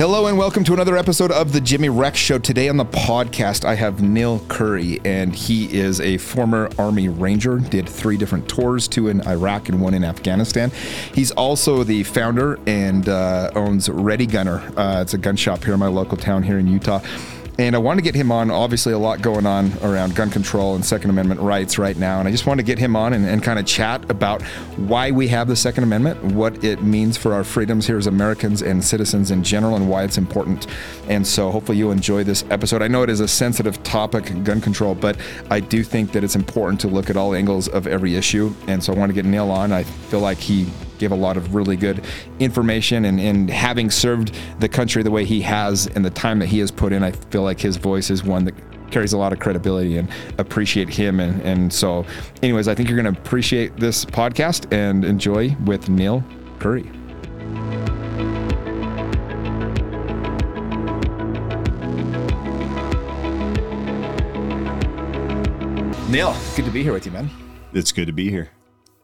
Hello and welcome to another episode of the Jimmy Rex Show. Today on the podcast, I have Neal Currey, and he is a former Army Ranger. Did three different tours, two in Iraq and one in Afghanistan. He's also the founder and uh, owns Ready Gunner. Uh, it's a gun shop here in my local town here in Utah. And I wanted to get him on. Obviously, a lot going on around gun control and Second Amendment rights right now. And I just wanted to get him on and, and kind of chat about why we have the Second Amendment, what it means for our freedoms here as Americans and citizens in general, and why it's important. And so, hopefully, you'll enjoy this episode. I know it is a sensitive topic, gun control, but I do think that it's important to look at all angles of every issue. And so, I want to get Neal on. I feel like he gave a lot of really good information. And, and having served the country the way he has and the time that he has put in, I feel like his voice is one that carries a lot of credibility and appreciate him. And, and so, anyways, I think you're going to appreciate this podcast and enjoy with Neal Currey. Neal, good to be here with you, man. It's good to be here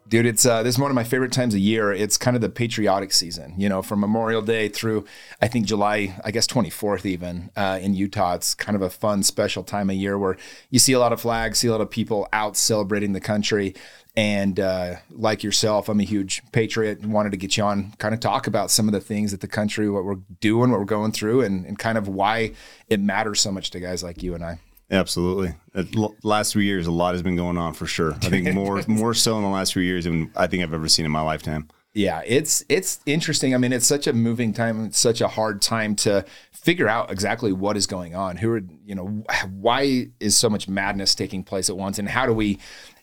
dude it's uh, this is one of my favorite times of year. It's kind of the patriotic season you know from memorial day through i think july i guess 24th even uh, in utah. It's kind of a fun special time of year where you see a lot of flags see a lot of people out celebrating the country. And uh, like yourself i'm a huge patriot and wanted to get you on kind of talk about some of the things that the country what we're doing what we're going through and, and kind of why it matters so much to guys like you and i Absolutely. Uh, the last three years, a lot has been going on for sure. I think more more so in the last three years than I think I've ever seen in my lifetime. Yeah, it's it's interesting. I mean, it's such a moving time. It's such a hard time to figure out exactly what is going on. Who are you know why is so much madness taking place at once, and how do we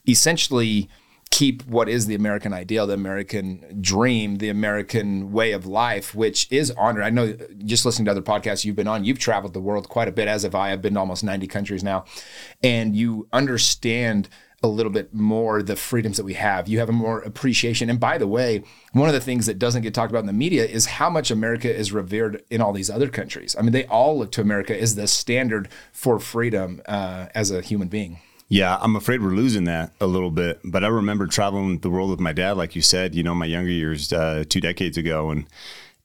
essentially keep what is the American ideal, the American dream, the American way of life, which is honored. I know just listening to other podcasts you've been on, you've traveled the world quite a bit, as have I. I've been to almost 90 countries now. And you understand a little bit more the freedoms that we have. You have a more appreciation. And by the way, one of the things that doesn't get talked about in the media is how much America is revered in all these other countries. I mean, they all look to America as the standard for freedom uh, as a human being. Yeah, I'm afraid we're losing that a little bit. But I remember traveling the world with my dad, like you said, you know, my younger years, uh, two decades ago, and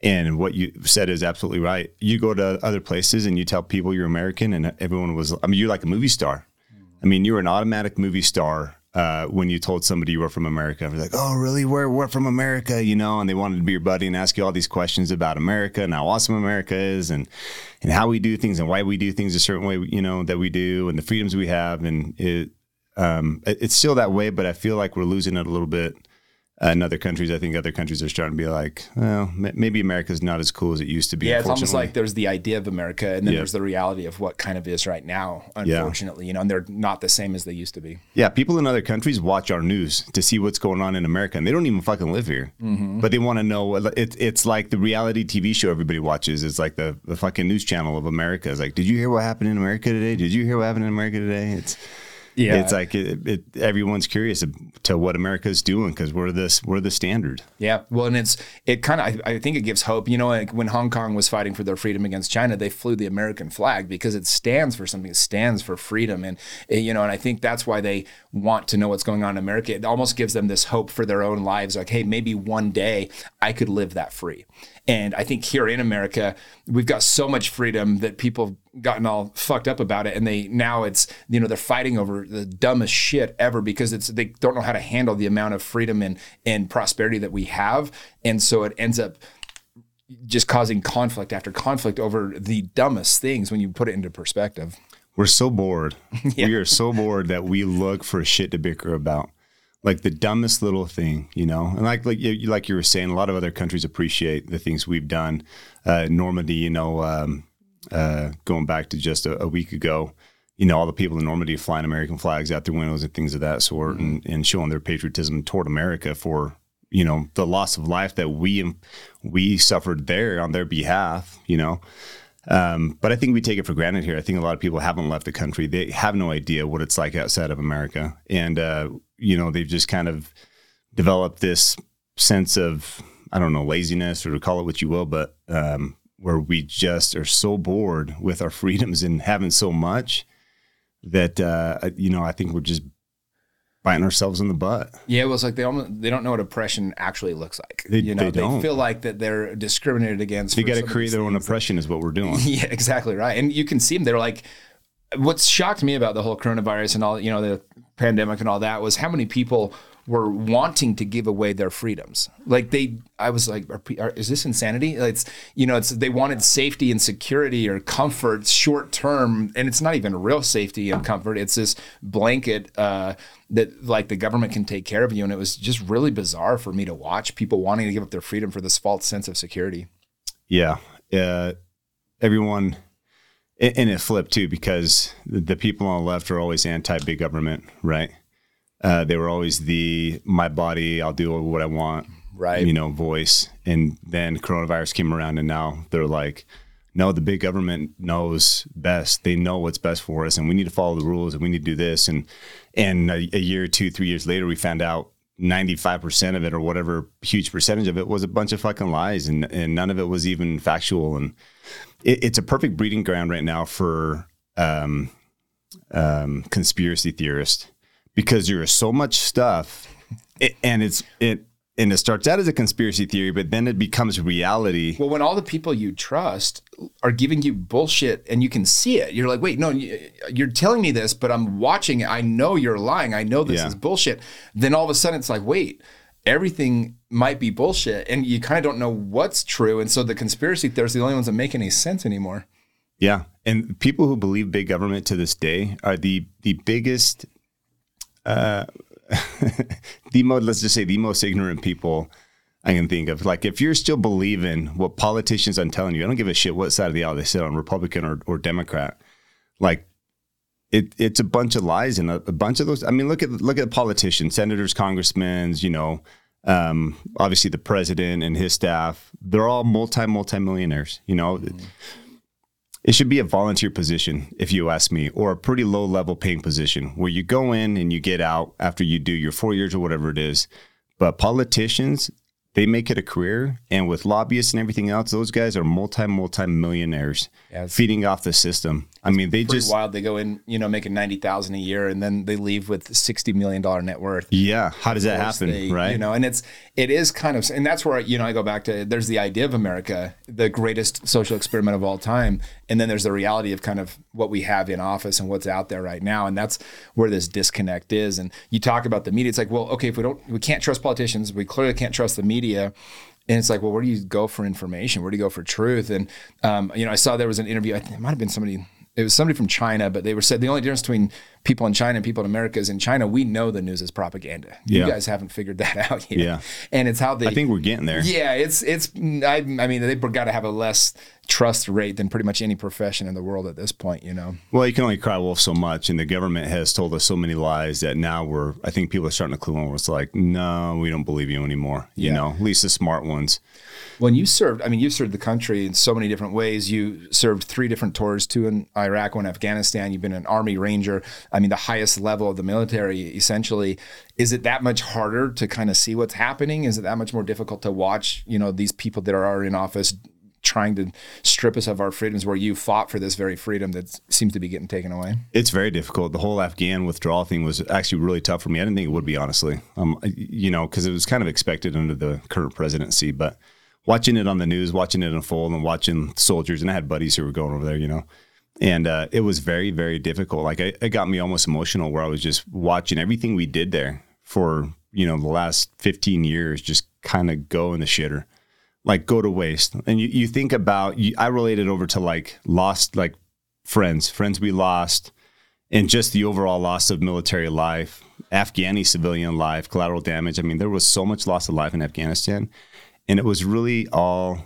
and what you said is absolutely right. You go to other places and you tell people you're American, and everyone was. I mean, you're like a movie star. I mean, you're an automatic movie star uh, when you told somebody you were from America. They're like, oh, really? We're, we're from America, you know? And they wanted to be your buddy and ask you all these questions about America and how awesome America is and, and how we do things and why we do things a certain way, you know, that we do and the freedoms we have. And it, um, it's still that way, but I feel like we're losing it a little bit in other countries, I think other countries are starting to be like, well, maybe America's not as cool as it used to be. Yeah, it's almost like there's the idea of America, and then yeah. there's the reality of what kind of is right now. Unfortunately, yeah. you know, and they're not the same as they used to be. Yeah, people in other countries watch our news to see what's going on in America, and they don't even fucking live here, mm-hmm. but they want to know. It, it's like the reality TV show everybody watches. It's like the the fucking news channel of America. It's like, did you hear what happened in America today? Did you hear what happened in America today? It's yeah, it's like it, it, everyone's curious to what America's doing because we're this we're the standard. Yeah, well, and it's it kind of I, I, think it gives hope. You know, like when Hong Kong was fighting for their freedom against China, they flew the American flag because it stands for something. It stands for freedom, and you know, and I think that's why they want to know what's going on in America. It almost gives them this hope for their own lives. Like, hey, maybe one day I could live that free. And I think here in America, we've got so much freedom that people gotten all fucked up about it. And they now it's, you know, they're fighting over the dumbest shit ever because it's they don't know how to handle the amount of freedom and, and prosperity that we have. And so it ends up just causing conflict after conflict over the dumbest things when you put it into perspective. We're so bored. yeah. We are so bored that we look for shit to bicker about like the dumbest little thing, you know. And like like you, like you were saying, a lot of other countries appreciate the things we've done. Uh, Normandy, you know, um, uh, going back to just a, a, week ago, you know, all the people in Normandy flying American flags out their windows and things of that sort, mm-hmm. and, and showing their patriotism toward America for you know the loss of life that we we suffered there on their behalf, you know. Um, but I think we take it for granted here. I think a lot of people haven't left the country. They have no idea what it's like outside of America. And, uh, you know, they've just kind of developed this sense of, I don't know, laziness or to call it what you will, but um, where we just are so bored with our freedoms and having so much that, uh, you know, I think we're just biting ourselves in the butt. Yeah, it was like they almost they don't know what oppression actually looks like. They- you know, they they, don't. feel like that they're discriminated against. They got to create their own oppression, is what we're doing. Yeah, exactly right. And you can see them. They're like, what's shocked me about the whole coronavirus and all, you know, the pandemic and all that was how many people were wanting to give away their freedoms. Like they, I was like, are, are, is this insanity? It's, you know, it's they wanted safety and security or comfort short term, and it's not even real safety and comfort. It's this blanket uh, that like the government can take care of you, and it was just really bizarre for me to watch people wanting to give up their freedom for this false sense of security. Yeah. Uh, everyone, and it flipped too because the people on the left are always anti big government, right? Uh, they were always the my body, I'll do what I want, Right. You know, voice. And then coronavirus came around, and now they're like, no, the big government knows best. They know what's best for us, and we need to follow the rules, and we need to do this. And and a, a year, two, three years later, we found out. 95% of it or whatever huge percentage of it was a bunch of fucking lies and, and none of it was even factual and it, it's a perfect breeding ground right now for um, um, conspiracy theorists because there is so much stuff and it's it and it starts out as a conspiracy theory but then it becomes reality Well, when all the people you trust are giving you bullshit and you can see it, you're like, wait, no, you- you're telling me this, but I'm watching it. I know you're lying. I know this Yeah. is bullshit. Then all of a sudden it's like, wait, everything might be bullshit. And you kind of don't know what's true. And so the conspiracy theorists are the only ones that make any sense anymore. Yeah, and people who believe big government to this day are the the biggest, uh, the most let's just say the most ignorant people I can think of. Like if you're still believing what politicians are telling you, I don't give a shit what side of the aisle they sit on, Republican or, or Democrat. Like it it's a bunch of lies and a, a bunch of those. I mean, look at look at politicians, senators, congressmen. You know, um, obviously the president and his staff. They're all multi multi millionaires. You know. It should be a volunteer position, if you ask me, or a pretty low level paying position where you go in and you get out after you do your four years or whatever it is. But politicians, they make it a career. And with lobbyists and everything else, those guys are multi, multi millionaires it's- feeding off the system. I mean, they just, wild. They go in, you know, making 90,000 a year and then they leave with $60 million net worth. yeah. How does that happen? they- right. You know, and it's it is kind of, and that's where you know I go back to. There's the idea of America, the greatest social experiment of all time, and then there's the reality of kind of what we have in office and what's out there right now, and that's where this disconnect is. And you talk about the media. It's like, well, okay, if we don't, we can't trust politicians. We clearly can't trust the media. And it's like, well, where do you go for information? Where do you go for truth? And um, you know, I saw there was an interview. I think it might have been somebody it was somebody from China, but they were said the only difference between people in China and people in America is in China, we know the news is propaganda. You guys haven't figured that out yet. Yeah. And it's how they I think we're getting there. Yeah, it's it's I, I mean they've got to have a less trust rate than pretty much any profession in the world at this point, you know. Well, you can only cry wolf so much, and the government has told us so many lies that now we're. I think people are starting to clue on. Where it's like, no, we don't believe you anymore. You Yeah. know, at least the smart ones. When you served, I mean, you served the country in so many different ways. You served three different tours, two in Iraq, one in Afghanistan. You've been an Army Ranger. I mean, the highest level of the military, essentially. Is it that much harder to kind of see what's happening? Is it that much more difficult to watch, you know, these people that are in office trying to strip us of our freedoms where you fought for this very freedom that seems to be getting taken away? It's very difficult. The whole Afghan withdrawal thing was actually really tough for me. I didn't think it would be, honestly. Um, you know, because it was kind of expected under the current presidency, but watching it on the news, watching it unfold, and watching soldiers, and I had buddies who were going over there, you know, and uh, it was very, very difficult. Like it, it got me almost emotional, where I was just watching everything we did there for you know the last fifteen years, just kind of go in the shitter like go to waste. And you, you think about, you, I related over to like lost, like friends, friends we lost, and just the overall loss of military life, Afghani civilian life, collateral damage. I mean, there was so much loss of life in Afghanistan, and it was really all.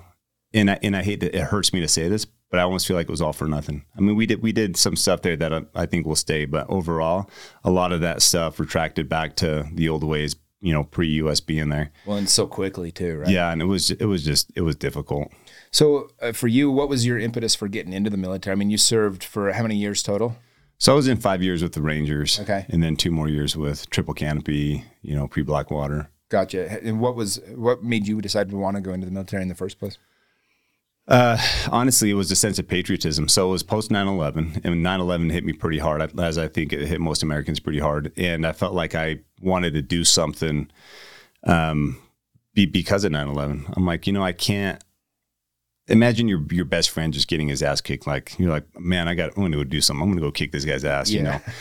And I, and I hate that it hurts me to say this, but I almost feel like it was all for nothing. I mean, we did we did some stuff there that I, I think will stay, but overall, a lot of that stuff retracted back to the old ways. You know, pre USB in there. Well, and so quickly too, right? Yeah, and it was it was just it was difficult. So uh, for you, what was your impetus for getting into the military? I mean, you served for how many years total? So I was in five years with the Rangers, Okay. and then two more years with Triple Canopy, you know, pre Blackwater. Gotcha. And what was what made you decide to want to go into the military in the first place? Uh, honestly, it was a sense of patriotism. So it was post 9 11, and 9 11 hit me pretty hard, as I think it hit most Americans pretty hard. And I felt like I wanted to do something um, be, because of 9 11. I'm like, you know, I can't imagine your your best friend just getting his ass kicked. Like, you're like, man, I got, I'm going to go do something. I'm going to go kick this guy's ass, yeah. you know?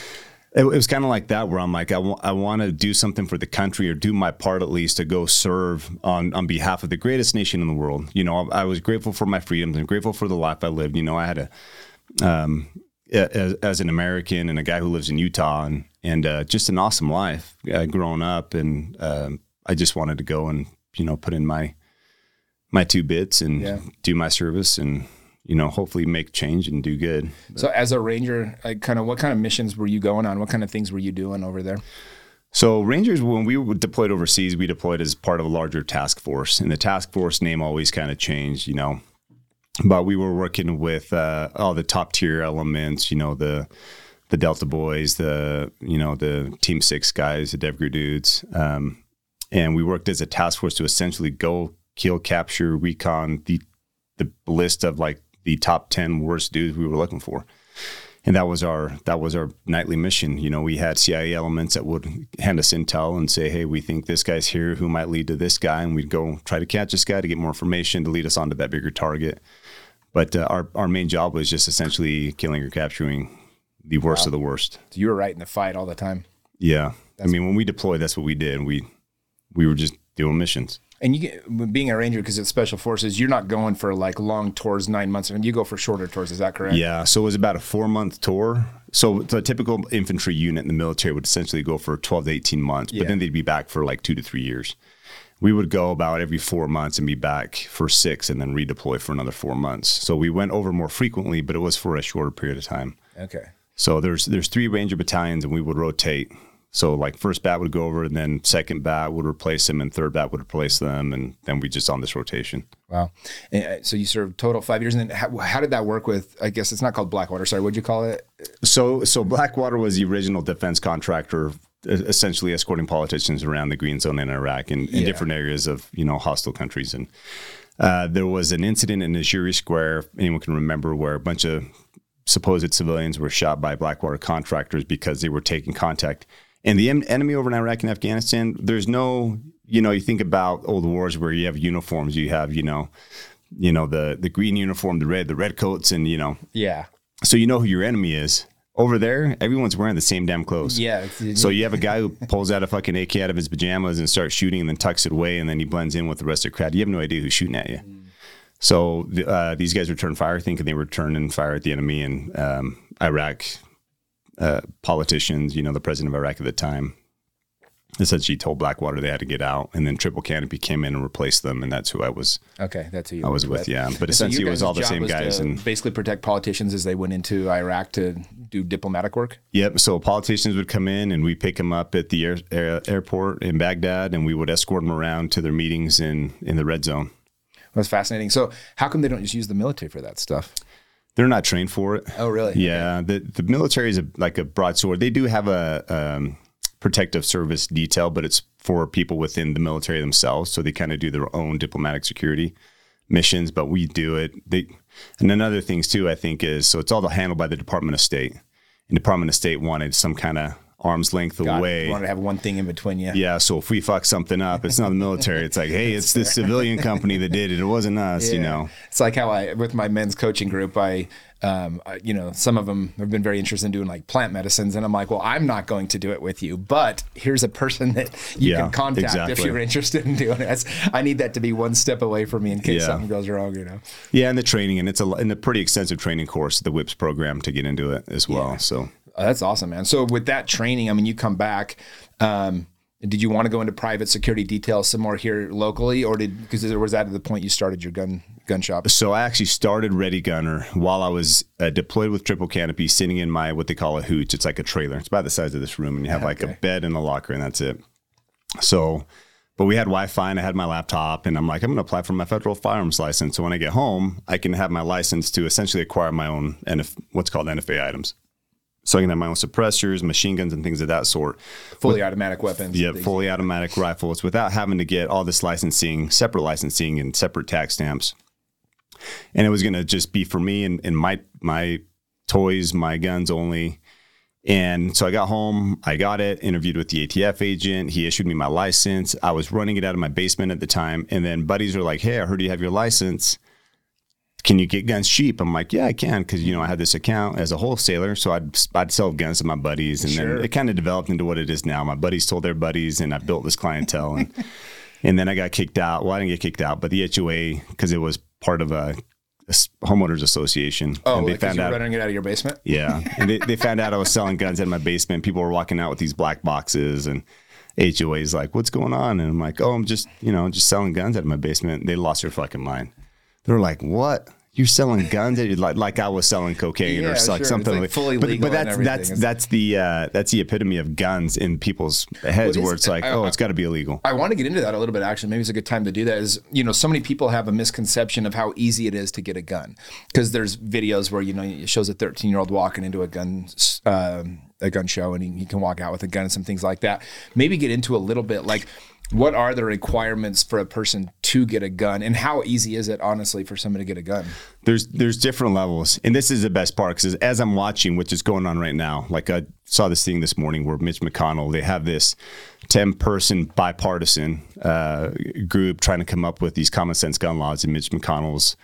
it, it was kind of like that where I'm like, I, w- I want to do something for the country or do my part at least to go serve on, on behalf of the greatest nation in the world. You know, I, I was grateful for my freedoms and grateful for the life I lived. You know, I had a, um, as, as, an American and a guy who lives in Utah and, and uh, just an awesome life uh, growing up. And um, I just wanted to go and, you know, put in my, my two bits and yeah. do my service and you know, hopefully make change and do good. So, as a ranger, like, kind of what kind of missions were you going on? What kind of things were you doing over there? So, Rangers, when we were deployed overseas, we deployed as part of a larger task force, and the task force name always kind of changed, you know. But we were working with uh, all the top tier elements, you know, the the Delta boys, the you know the Team Six guys, the DevGru dudes, um, and we worked as a task force to essentially go kill, capture, recon the the list of like the top 10 worst dudes we were looking for. And that was our that was our nightly mission. You know, we had CIA elements that would hand us intel and say, "Hey, we think this guy's here who might lead to this guy," and we'd go try to catch this guy to get more information to lead us onto that bigger target. But uh, our our main job was just essentially killing or capturing the worst wow. of the worst. So you were right in the fight all the time. Yeah, that's I mean, when we deployed, that's what we did. We we were just doing missions. And you get, being a ranger because it's special forces, you're not going for like long tours, nine months, and you go for shorter tours. Is that correct? Yeah. So it was about a four month tour. So the typical infantry unit in the military would essentially go for 12 to 18 months, yeah. but then they'd be back for like two to three years. We would go about every four months and be back for six and then redeploy for another four months. So we went over more frequently, but it was for a shorter period of time. Okay. So there's there's three ranger battalions and we would rotate so like first bat would go over, and then second bat would replace them, and third bat would replace them, and then we just on this rotation. Wow! And uh, so you served total five years, and then how, how, did that work with? I guess it's not called Blackwater. Sorry, what'd you call it? So so Blackwater was the original defense contractor, essentially escorting politicians around the Green Zone in Iraq and in, yeah. different areas of you know hostile countries. And uh, there was an incident in Nisour Square. Anyone can remember where a bunch of supposed civilians were shot by Blackwater contractors because they were taking contact and the enemy over in Iraq and Afghanistan, there's no, you know, you think about old wars where you have uniforms, you have, you know, you know the the green uniform, the red, the red coats, and you know, yeah. So you know who your enemy is. Over there, everyone's wearing the same damn clothes. Yeah. So you have a guy who pulls out a fucking AK out of his pajamas and starts shooting, and then tucks it away, and then he blends in with the rest of the crowd. You have no idea who's shooting at you. Mm. So uh, these guys return fire, thinking they were turning fire at the enemy, in um, Iraq uh, politicians, you know, the president of Iraq at the time, essentially told Blackwater they had to get out, and then Triple Canopy came in and replaced them, and that's who I was. Okay, that's who you I was with. with. Yeah, but essentially so it was all the same guys, and basically protect politicians as they went into Iraq to do diplomatic work. Yep. So politicians would come in, and we pick them up at the air, air, airport in Baghdad, and we would escort them around to their meetings in in the red zone. That's fascinating. So, how come they don't just use the military for that stuff? They're not trained for it. Oh, really? Yeah. Okay. The the military is a, like a broadsword. They do have a um, protective service detail, but it's for people within the military themselves. So they kind of do their own diplomatic security missions, but we do it. They and then other things too. I think is so it's all handled by the Department of State. And Department of State wanted some kind of arm's length Got away. You want to have one thing in between you. Yeah. So if we fuck something up, it's not the military. It's like, hey, it's the civilian company that did it. It wasn't us. Yeah. You know. It's like how I with my men's coaching group, I. Um, you know, some of them have been very interested in doing like plant medicines, and I'm like, well, I'm not going to do it with you, but here's a person that you yeah, can contact exactly. if you're interested in doing it. I need that to be one step away from me in case yeah. something goes wrong, you know. Yeah, and the training, and it's a in a pretty extensive training course, the WIPS program to get into it as well. So Oh, that's awesome, man. So with that training, I mean, you come back. Um, did you want to go into private security details some more here locally, or did because there was that at the point you started your gun gun shop? So I actually started Ready Gunner while I was uh, deployed with Triple Canopy, sitting in my what they call a hooch. It's like a trailer. It's about the size of this room, and you have like a bed and a locker, and that's it. So, but we had Wi-Fi, and I had my laptop, and I'm like, I'm going to apply for my federal firearms license. So when I get home, I can have my license to essentially acquire my own NF, what's called NFA items. So I can have my own suppressors, machine guns, and things of that sort. Fully With, automatic weapons. Yeah, fully automatic rifles without having to get all this licensing, separate licensing, and separate tax stamps. and it was going to just be for me and, and my my toys, my guns only. And so I got home, I got it, interviewed with the ATF agent. He issued me my license. I was running it out of my basement at the time. And then buddies were like, Hey, I heard you have your license. Can you get guns cheap? I'm like, Yeah, I can. Cause, you know, I had this account as a wholesaler. So I'd, I'd sell guns to my buddies. And sure. then it kind of developed into what it is now. My buddies told their buddies, and I built this clientele. And, and then I got kicked out. Well, I didn't get kicked out, but the HOA, because it was part of a homeowners association. Oh, and they like found out running it out of your basement. Yeah, and they, they found out I was selling guns in my basement. People were walking out with these black boxes, and HOA's like, "What's going on?" And I'm like, "Oh, I'm just you know just selling guns out of my basement." They lost their fucking mind. They were like, "What?" you're selling guns like like I was selling cocaine yeah, or like sure. something like, fully but, legal. But that's that's that's the uh, that's the epitome of guns in people's heads, where it's like, I, oh, it's got to be illegal. I want to get into that a little bit. Actually, maybe it's a good time to do that. Is you know, so many people have a misconception of how easy it is to get a gun because there's videos where you know it shows a 13 year old walking into a gun. Um, a gun show and he, he, can walk out with a gun and some things like that. Maybe get into a little bit like what are the requirements for a person to get a gun? And how easy is it honestly for somebody to get a gun? There's there's different levels. And this is the best part because as i'm watching which is going on right now like i saw this thing this morning where mitch mcconnell they have this 10 person bipartisan uh, group trying to come up with these common sense gun laws and mitch mcconnell's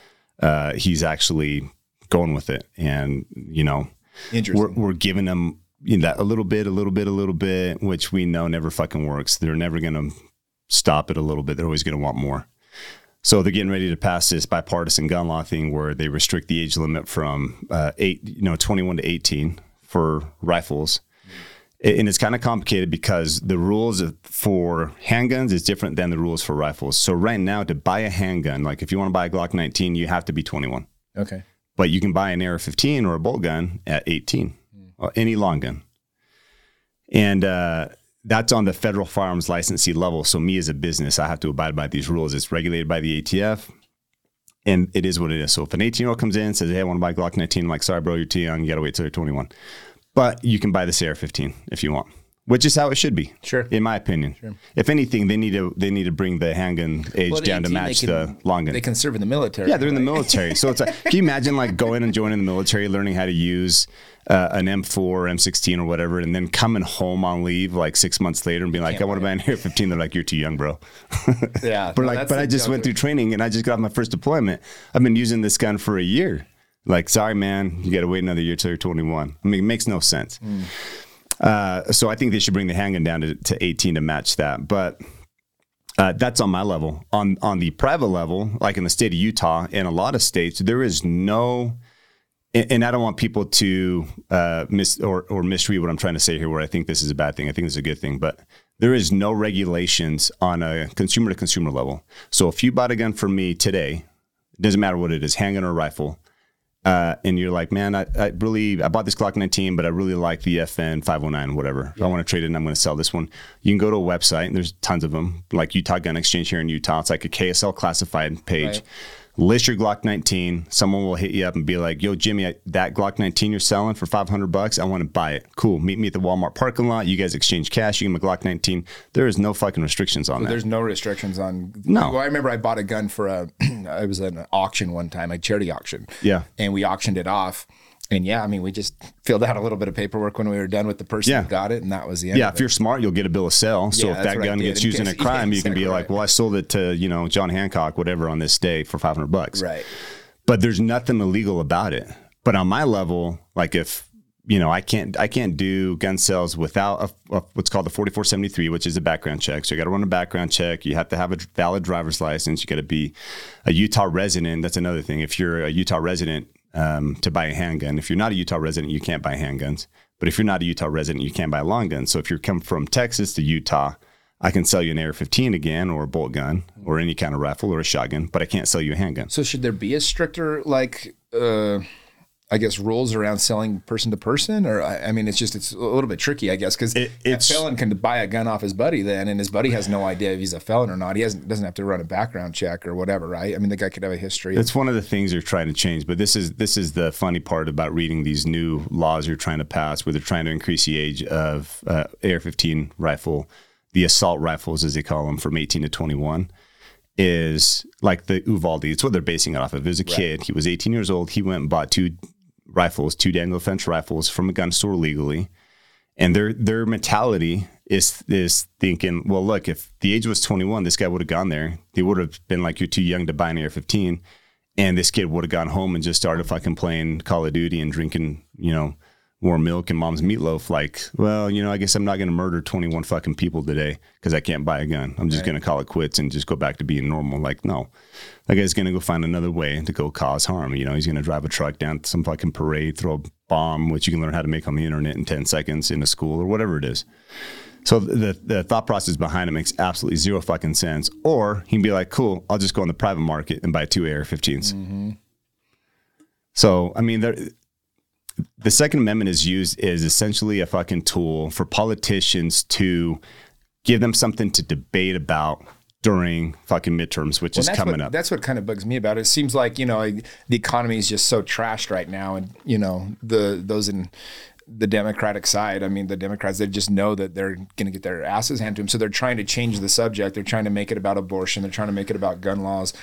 uh, he's actually going with it. And you know we're, we're giving them you know, that a little bit, a little bit, a little bit, which we know never fucking works. They're never going to stop it a little bit. They're always going to want more. So they're getting ready to pass this bipartisan gun law thing where they restrict the age limit from uh, eight, you know, 21 to 18 for rifles. Mm-hmm. And it's kind of complicated because the rules for handguns is different than the rules for rifles. So right now, to buy a handgun, like if you want to buy a Glock 19, you have to be 21. Okay. But you can buy an AR-15 or a bolt gun at 18, mm. any long gun. And uh, that's on the federal firearms licensee level. So me as a business, I have to abide by these rules. It's regulated by the ATF. And it is what it is. So if an 18 year old comes in and says, Hey, I want to buy Glock 19, I'm like, sorry, bro, you're too young. You got to wait till you're 21. But you can buy the AR 15 if you want which is how it should be. Sure. In my opinion. Sure. If anything, they need to they need to bring the handgun age well, down to match can, the long gun. They can serve in the military. Yeah, they're right? in the military. so it's like, can you imagine like going and joining the military, learning how to use uh, an M4, or M16 or whatever, and then coming home on leave like six months later and being like, I want to buy an AR-15. They're like, you're too young, bro. yeah. but no, like, but I just went through training and I just got off my first deployment. I've been using this gun for a year. Like, sorry, man, you got to wait another year till you're 21. I mean, it makes no sense. Mm. Uh, so I think they should bring the handgun down to, to 18 to match that. But uh, that's on my level. On on the private level, like in the state of Utah and a lot of states, there is no. And, and I don't want people to uh, miss or, or misread what I'm trying to say here. Where I think this is a bad thing. I think this is a good thing, but there is no regulations on a consumer to consumer level. So if you bought a gun from me today, it doesn't matter what it is, handgun or rifle, uh, and you're like, man, I, I, really I bought this Glock 19, but I really like the FN 509, whatever. Yeah. I want to trade it, and I'm going to sell this one. You can go to a website, and there's tons of them, like Utah Gun Exchange here in Utah. It's like a KSL classified page. Right list your Glock 19. Someone will hit you up and be like, "Yo, Jimmy, that Glock 19 you're selling for 500 bucks, I want to buy it. Cool. Meet me at the Walmart parking lot. You guys exchange cash. You give me a Glock 19. There is no fucking restrictions on so that. There's no restrictions on. No. Well, I remember I bought a gun for a. it was an auction one time, a charity auction. Yeah. And we auctioned it off and yeah, I mean, we just filled out a little bit of paperwork when we were done with the person yeah. who got it, and that was the end. Yeah, if you're smart, you'll get a bill of sale. So yeah, if that gun gets used in a crime, you can be like, "Well, I sold it to you know John Hancock, whatever, on this day for 500 bucks." Right. But there's nothing illegal about it. But on my level, like if you know, I can't I can't do gun sales without a, a, what's called the 4473, which is a background check. So you got to run a background check. You have to have a valid driver's license. You got to be a Utah resident. That's another thing. If you're a Utah resident, um, to buy a handgun. If you're not a Utah resident, you can't buy handguns. But if you're not a Utah resident, you can buy a long gun. So if you're coming from Texas to Utah, I can sell you an AR-15 again, or a bolt gun, or any kind of rifle, or a shotgun, but I can't sell you a handgun. So should there be a stricter like? Uh I guess rules around selling person to person, or I, mean, it's just it's a little bit tricky, I guess, because it, a felon can buy a gun off his buddy then, and his buddy has no idea if he's a felon or not. He hasn't doesn't have to run a background check or whatever, right? I mean, the guy could have a history. It's one of the things they're trying to change, but this is this is the funny part about reading these new laws you're trying to pass, where they're trying to increase the age of uh, AR-15 rifle, the assault rifles as they call them, from 18 to 21 is like the Uvalde. It's what they're basing it off of. As a right. kid, he was 18 years old. He went and bought two rifles, two Daniel Defense rifles from a gun store legally, and their their mentality is is thinking, well, look, if the age was 21, this guy would have gone there. They would have been like, you're too young to buy an AR-15, and this kid would have gone home and just started fucking playing Call of Duty and drinking, you know, more milk and mom's meatloaf. Like, well, you know, I guess I'm not going to murder 21 fucking people today because I can't buy a gun. I'm just right. going to call it quits and just go back to being normal. Like, no, that guy's going to go find another way to go cause harm. You know, he's going to drive a truck down some fucking parade, throw a bomb, which you can learn how to make on the internet in 10 seconds in a school or whatever it is. So the the thought process behind it makes absolutely zero fucking sense. Or he can be like, cool, I'll just go on the private market and buy two AR-15s. Mm-hmm. So I mean, there, the Second Amendment is used is essentially a fucking tool for politicians to give them something to debate about during fucking midterms, which well, is coming what, up. That's what kind of bugs me about it. It seems like you know the economy is just so trashed right now, and you know the those in the Democratic side. I mean, the Democrats they just know that they're going to get their asses handed to them, so they're trying to change the subject. They're trying to make it about abortion. They're trying to make it about gun laws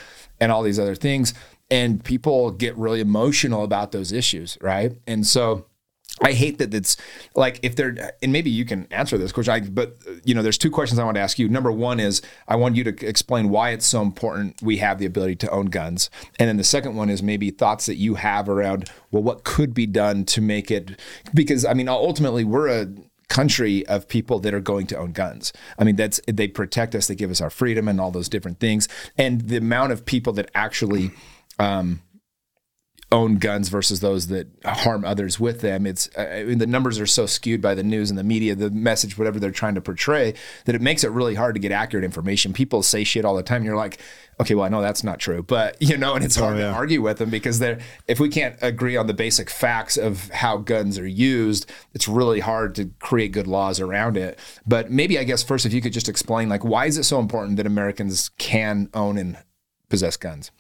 and all these other things and people get really emotional about those issues, right? And so I hate that it's like if they're and maybe you can answer this question. I, but you know, there's two questions I want to ask you. Number one is I want you to explain why it's so important we have the ability to own guns, and then the second one is maybe thoughts that you have around well, what could be done to make it because I mean, ultimately we're a country of people that are going to own guns. I mean, that's they protect us, they give us our freedom and all those different things, and the amount of people that actually um, own guns versus those that harm others with them. It's I mean, the numbers are so skewed by the news and the media, the message, whatever they're trying to portray, that it makes it really hard to get accurate information. People say shit all the time. you're like, okay, well, I know that's not true, but you know, and it's hard oh, yeah. to argue with them because they're if we can't agree on the basic facts of how guns are used, it's really hard to create good laws around it. But maybe I guess first, if you could just explain, like, why is it so important that Americans can own and possess guns?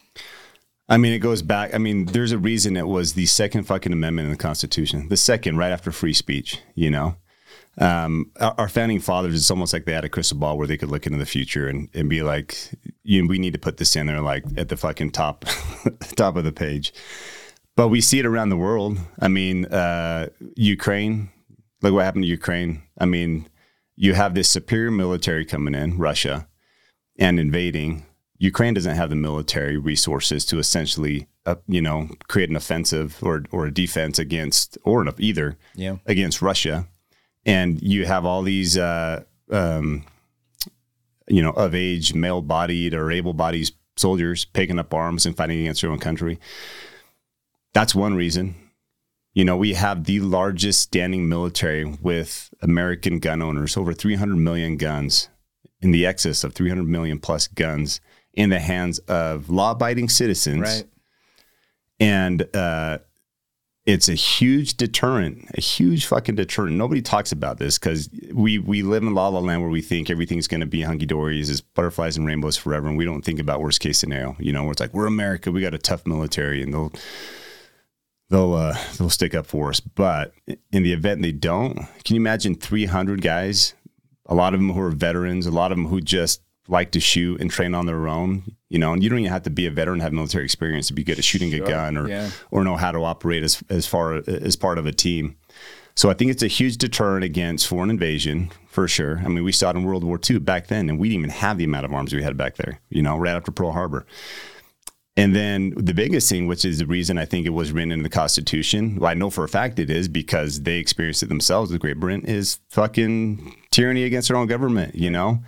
I mean, it goes back. I mean, there's a reason it was the second fucking amendment in the Constitution, the second, right after free speech. You know, um, our, our, founding fathers, it's almost like they had a crystal ball where they could look into the future and, and be like, you we need to put this in there, like at the fucking top, top of the page. But we see it around the world. I mean, uh, Ukraine. Look what happened to Ukraine. I mean, you have this superior military coming in, Russia, and invading Ukraine doesn't have the military resources to essentially, uh, you know, create an offensive or or a defense against or either yeah. against Russia, and you have all these, uh, um, you know, of age, male-bodied or able-bodied soldiers picking up arms and fighting against their own country. That's one reason. You know, we have the largest standing military with American gun owners, over 300 million guns, in the excess of 300 million plus guns in the hands of law abiding citizens. Right. And uh, it's a huge deterrent, a huge fucking deterrent. Nobody talks about this because we we live in la la land where we think everything's going to be hunky dory, is butterflies and rainbows forever, and we don't think about worst case scenario. You know, where it's like we're America, we got a tough military, and they'll they'll uh, they'll stick up for us. But in the event they don't, can you imagine 300 guys? A lot of them who are veterans, a lot of them who just like to shoot and train on their own, you know, and you don't even have to be a veteran, have military experience to be good at shooting sure. a gun or yeah. or know how to operate as as far as part of a team. So I think it's a huge deterrent against foreign invasion for sure. I mean, we saw it in World War II back then, and we didn't even have the amount of arms we had back there. You know, right after Pearl Harbor. And then the biggest thing, which is the reason I think it was written in the Constitution, well, I know for a fact it is because they experienced it themselves with Great Britain, is fucking tyranny against their own government, you know?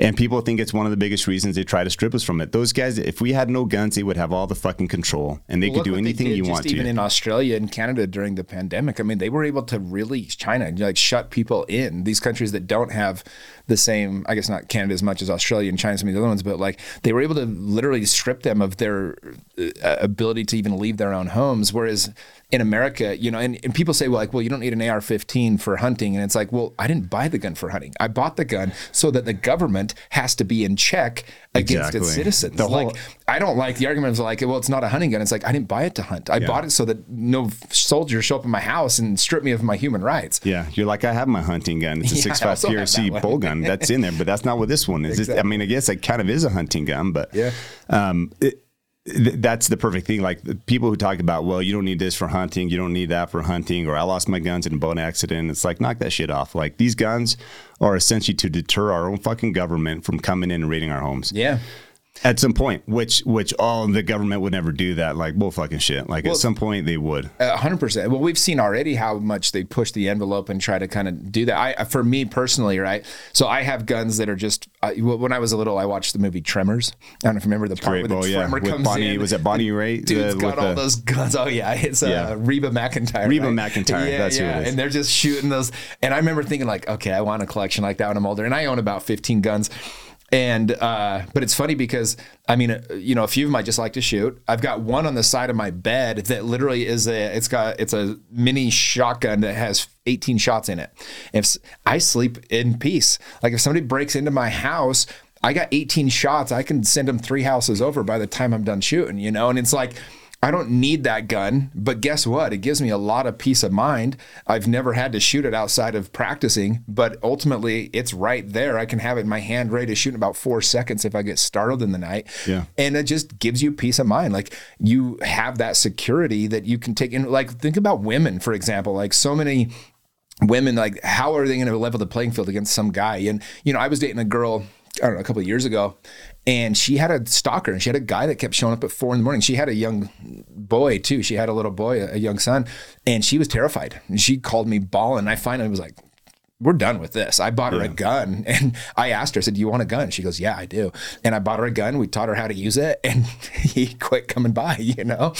And people think it's one of the biggest reasons they try to strip us from it. Those guys, if we had no guns, they would have all the fucking control and they well, could do anything you want to. Even in Australia and Canada during the pandemic, I mean, they were able to really China like shut people in. These countries that don't have the same, I guess not Canada as much as Australia and China, some of the other ones, but like they were able to literally strip them of their uh, ability to even leave their own homes. Whereas in America, you know, and, and people say, well, like, well, you don't need an AR-15 for hunting, and it's like, well, I didn't buy the gun for hunting. I bought the gun so that the government has to be in check against its citizens. The whole- like I don't like the argument of like, well, it's not a hunting gun. It's like I didn't buy it to hunt. I bought it so that no soldiers show up in my house and strip me of my human rights. Yeah, you're like I have my hunting gun. It's a Yeah, five PRC bolt gun. That's in there, but that's not what this one is. It- I mean, I guess it kind of is a hunting gun, but Yeah. um, it, th- that's the perfect thing. Like people who talk about, well, you don't need this for hunting, you don't need that for hunting, or I lost my guns in a boat accident. It's like knock that shit off. Like these guns are essentially to deter our own fucking government from coming in and raiding our homes. Yeah. At some point, which which all the government would never do that. Like bull fucking shit. Like at some point they would. A hundred percent. Well, we've seen already how much they push the envelope and try to kind of do that. I, for me personally, right? So I have guns that are just. When I was a little, I watched the movie Tremors. I don't know if you remember the part Great. where Oh the yeah, tremor with comes Bonnie. in. Was it Bonnie Raitt? Dude's Uh, got all the- those guns. Oh yeah, it's uh, Yeah. Reba McEntire. Reba right? McEntire, Yeah, that's who it yeah. And they're just shooting those. And I remember thinking like, okay, I want a collection like that when I'm older. And I own about 15 guns. And uh, but it's funny because I mean, uh, you know, a few of them I just like to shoot. I've got one on the side of my bed that literally is a. It's got it's a mini shotgun that has 18 shots in it. If I sleep in peace, like if somebody breaks into my house. I got 18 shots. I can send them three houses over by the time I'm done shooting, you know? And it's like, I don't need that gun, but guess what? It gives me a lot of peace of mind. I've never had to shoot it outside of practicing, but ultimately it's right there. I can have it in my hand ready to shoot in about four seconds if I get startled in the night. Yeah. And it just gives you peace of mind. Like you have that security that you can take in. Like think about women, for example. Like so many women like how are they going to level the playing field against some guy and you know i was dating a girl i don't know a couple of years ago and she had a stalker and she had a guy that kept showing up at four in the morning she had a young boy too she had a little boy a, young son and she was terrified and she called me bawling and i finally was like we're done with this. I bought her a gun and I asked her, I said, Do you want a gun? She goes, Yeah, I do. And I bought her a gun. We taught her how to use it and he quit coming by, you know?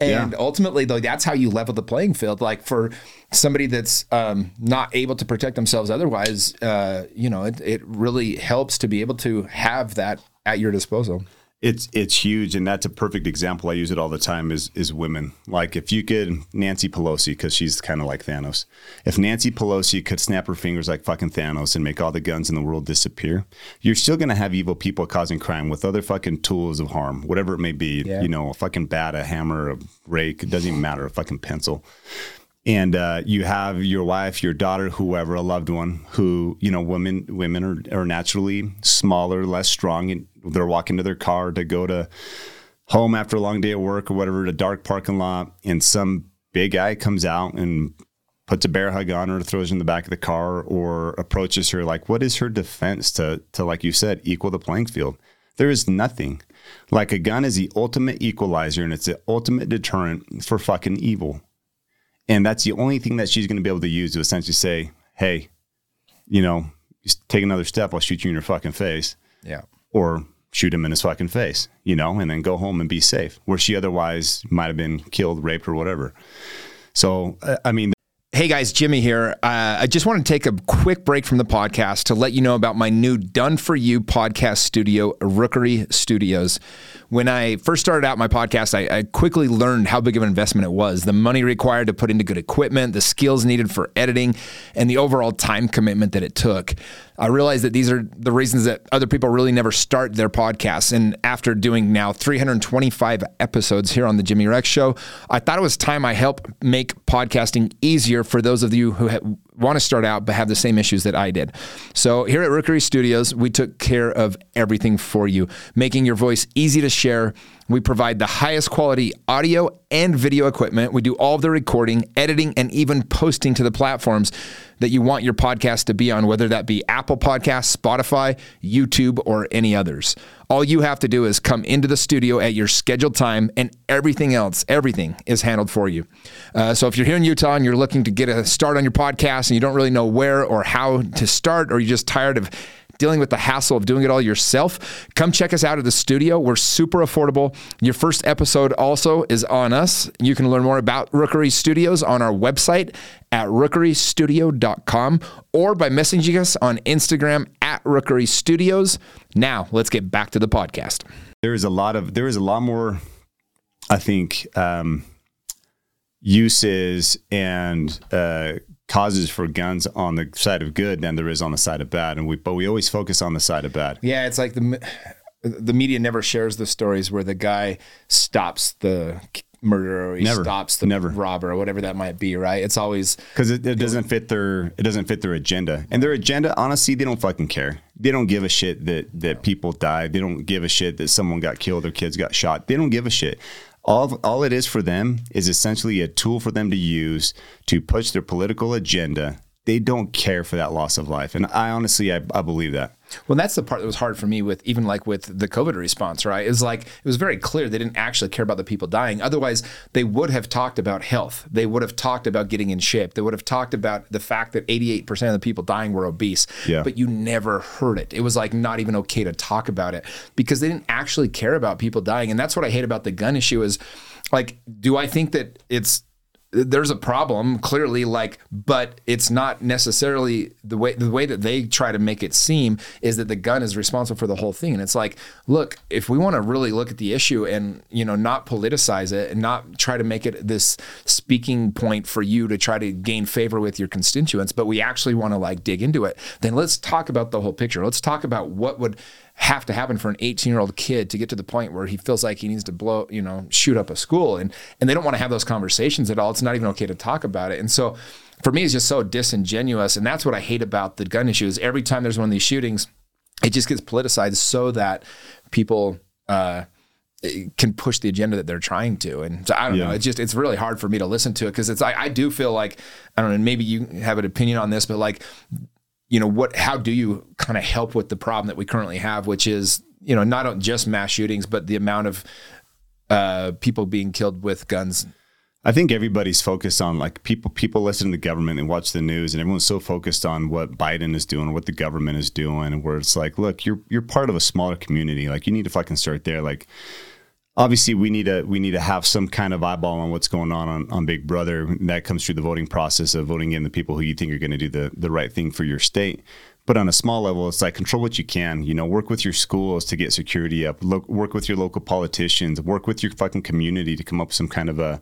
And Yeah. ultimately, though, that's how you level the playing field. Like for somebody that's um, not able to protect themselves otherwise, uh, you know, it, it really helps to be able to have that at your disposal. It's it's huge, and that's a perfect example. I use it all the time. Is is women like if you could Nancy Pelosi because she's kind of like Thanos. If Nancy Pelosi could snap her fingers like fucking Thanos and make all the guns in the world disappear, you're still gonna have evil people causing crime with other fucking tools of harm, whatever it may be. Yeah. You know, a fucking bat, a hammer, a rake. It doesn't even matter. A fucking pencil. and uh, you have your wife, your daughter, whoever, a loved one who, you know, women women are, are naturally smaller, less strong, and they're walking to their car to go to home after a long day at work or whatever, a dark parking lot, and some big guy comes out and puts a bear hug on her, throws her in the back of the car, or approaches her like, what is her defense to to like you said, equal the playing field? There is nothing. Like a gun is the ultimate equalizer and it's the ultimate deterrent for fucking evil. And that's the only thing that she's going to be able to use to essentially say, hey, you know, just take another step, I'll shoot you in your fucking face. Yeah. Or shoot him in his fucking face, you know, and then go home and be safe, where she otherwise might have been killed, raped, or whatever. So, uh, I mean, Hey guys, Jimmy here. Uh, I just want to take a quick break from the podcast to let you know about my new done for you podcast studio, Rookery Studios. When I first started out my podcast, I, I quickly learned how big of an investment it was the money required to put into good equipment, the skills needed for editing, and the overall time commitment that it took. I realized that these are the reasons that other people really never start their podcasts. And after doing now 325 episodes here on the Jimmy Rex Show, I thought it was time I help make podcasting easier for those of you who ha- want to start out but have the same issues that I did. So here at Rookery Studios, we took care of everything for you, making your voice easy to share. We provide the highest quality audio and video equipment. We do all of the recording, editing, and even posting to the platforms that you want your podcast to be on, whether that be Apple Podcasts, Spotify, YouTube, or any others. All you have to do is come into the studio at your scheduled time, and everything else, everything is handled for you. Uh, so if you're here in Utah and you're looking to get a start on your podcast and you don't really know where or how to start, or you're just tired of dealing with the hassle of doing it all yourself, come check us out at the studio. We're super affordable. Your first episode also is on us. You can learn more about Rookery Studios on our website at rookerystudio.com or by messaging us on Instagram at Rookery Studios. Now, let's get back to the podcast. there is a lot of there is a lot more i think um uses and uh causes for guns on the side of good than there is on the side of bad, and we but we always focus on the side of bad. Yeah, it's like the the media never shares the stories where the guy stops the murderer or he Never. stops the Never. robber or whatever that might be, right? It's always because it, it doesn't fit their it doesn't fit their agenda and their agenda honestly they don't fucking care they don't give a shit that that people died they don't give a shit that someone got killed or kids got shot they don't give a shit all all it is for them is essentially a tool for them to use to push their political agenda. They don't care for that loss of life. And i honestly i, I believe that Well, that's the part that was hard for me with even like with the COVID response, right? It was like it was very clear they didn't actually care about the people dying. Otherwise, they would have talked about health. They would have talked about getting in shape. They would have talked about the fact that 88% of the people dying were obese. Yeah. But you never heard it. It was like not even okay to talk about it because they didn't actually care about people dying. And that's what I hate about the gun issue is like, do I think that it's there's a problem clearly like but it's not necessarily the way the way that they try to make it seem is that the gun is responsible for the whole thing. And it's like look if we want to really look at the issue and you know not politicize it and not try to make it this speaking point for you to try to gain favor with your constituents but we actually want to like dig into it then let's talk about the whole picture. Let's talk about what would have to happen for an 18 year old kid to get to the point where he feels like he needs to blow, you know, shoot up a school. And, and they don't want to have those conversations at all. It's not even okay to talk about it. And so for me, it's just so disingenuous. And that's what I hate about the gun issue is every time there's one of these shootings, it just gets politicized so that people, uh, can push the agenda that they're trying to. And so I don't Yeah. know. It's just, it's really hard for me to listen to it because it's, I, I do feel like, I don't know, maybe you have an opinion on this, but like, you know what how do you kind of help with the problem that we currently have which is you know not just mass shootings but the amount of uh, people being killed with guns? I think everybody's focused on like people people listen to the government and watch the news and everyone's so focused on what Biden is doing what the government is doing and where it's like look you're you're part of a smaller community. Like you need to fucking start there. Like obviously we need to we need to have some kind of eyeball on what's going on on, on Big Brother. And that comes through the voting process of voting in the people who you think are going to do the the right thing for your state. But on a small level it's like control what you can you know work with your schools to get security up work with your local politicians work with your fucking community to come up with some kind of a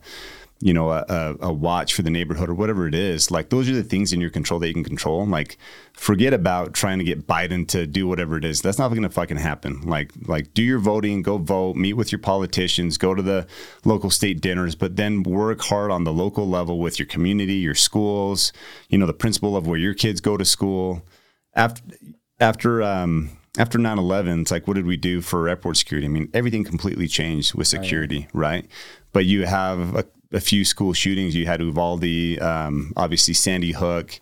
you know, a, a, watch for the neighborhood or whatever it is. Like those are the things in your control that you can control. Like forget about trying to get Biden to do whatever it is. That's not going to fucking happen. Like like do your voting, go vote, meet with your politicians, go to the local state dinners, but then work hard on the local level with your community, your schools, you know, the principal of where your kids go to school. After after um after 9-11 it's like what did we do for airport security i mean everything completely changed with security right but you have a, a few school shootings. You had uvalde um, obviously sandy hook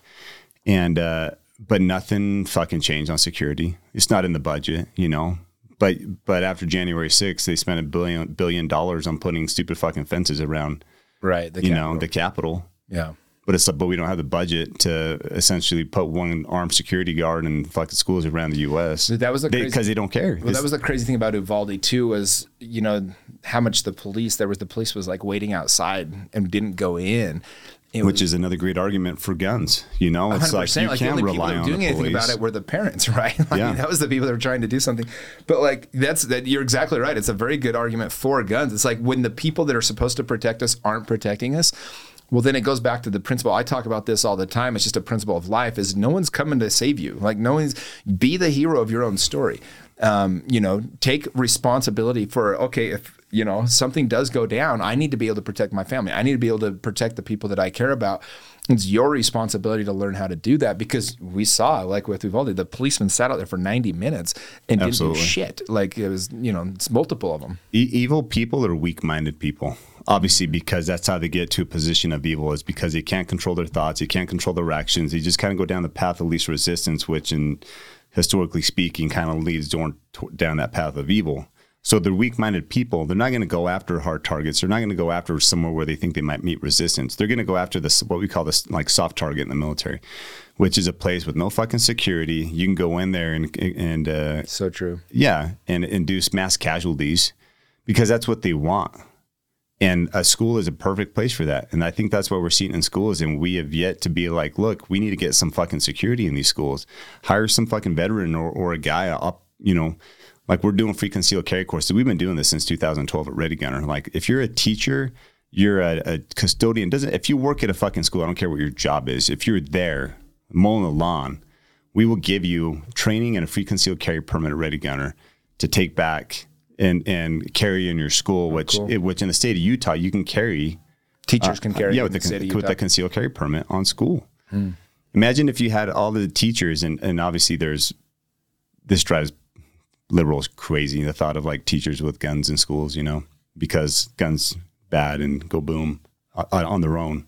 and uh, but nothing fucking changed on security. It's not in the budget you know? But but after january 6th they spent a billion billion dollars on putting stupid fucking fences around right the you know the capitol yeah but it's like, but we don't have the budget to essentially put one armed security guard in fucking schools around the U.S. That was because crazy- they, don't care. well that was the crazy thing about uvalde too was you know how much the police there was the police was like waiting outside and didn't go in It which is another great argument for guns. You know, it's like 100%. you like can't only rely on doing the anything about it were the parents, right? I Yeah. mean, that was the people that were trying to do something. But like that's that you're exactly right. It's a very good argument for guns. It's like when the people that are supposed to protect us aren't protecting us. Well, then it goes back to the principle. I talk about this all the time. It's just a principle of life: is no one's coming to save you. Like no one's be the hero of your own story. Um, you know, take responsibility for okay. If you know something does go down, I need to be able to protect my family. I need to be able to protect the people that I care about. It's your responsibility to learn how to do that because we saw, like with Uvalde, the policeman sat out there for 90 minutes and Absolutely. didn't do shit. Like it was, you know, it's multiple of them. E- evil people are weak-minded people obviously because that's how they get to a position of evil is because they can't control their thoughts they can't control their actions they just kind of go down the path of least resistance which in historically speaking kind of leads down, down that path of evil. So they're weak-minded people. They're not going to go after hard targets. They're not going to go after somewhere where they think they might meet resistance. They're going to go after this what we call this like soft target in the military which is a place with no fucking security. You can go in there and and uh, So true. yeah, and induce mass casualties because that's what they want. And a school is a perfect place for that. And I think that's what we're seeing in schools. And we have yet to be like, look, we need to get some fucking security in these schools. Hire some fucking veteran or, or a guy up, you know, like we're doing free concealed carry courses. We've been doing this since 2012 at Ready Gunner. Like if you're a teacher, you're a, a custodian. Doesn't if you work at a fucking school, I don't care what your job is. If you're there mowing the lawn, we will give you training and a free concealed carry permit at ready gunner to take back and and carry in your school. Which cool. it, which in the state of Utah, you can carry Teachers can carry Uh, yeah, with in the, city con- with Utah. that concealed carry permit on school. Hmm. Imagine if you had all the teachers, and, and obviously there's this drives liberals crazy. The thought of like teachers with guns in schools, you know, because guns bad and go boom on, on their own.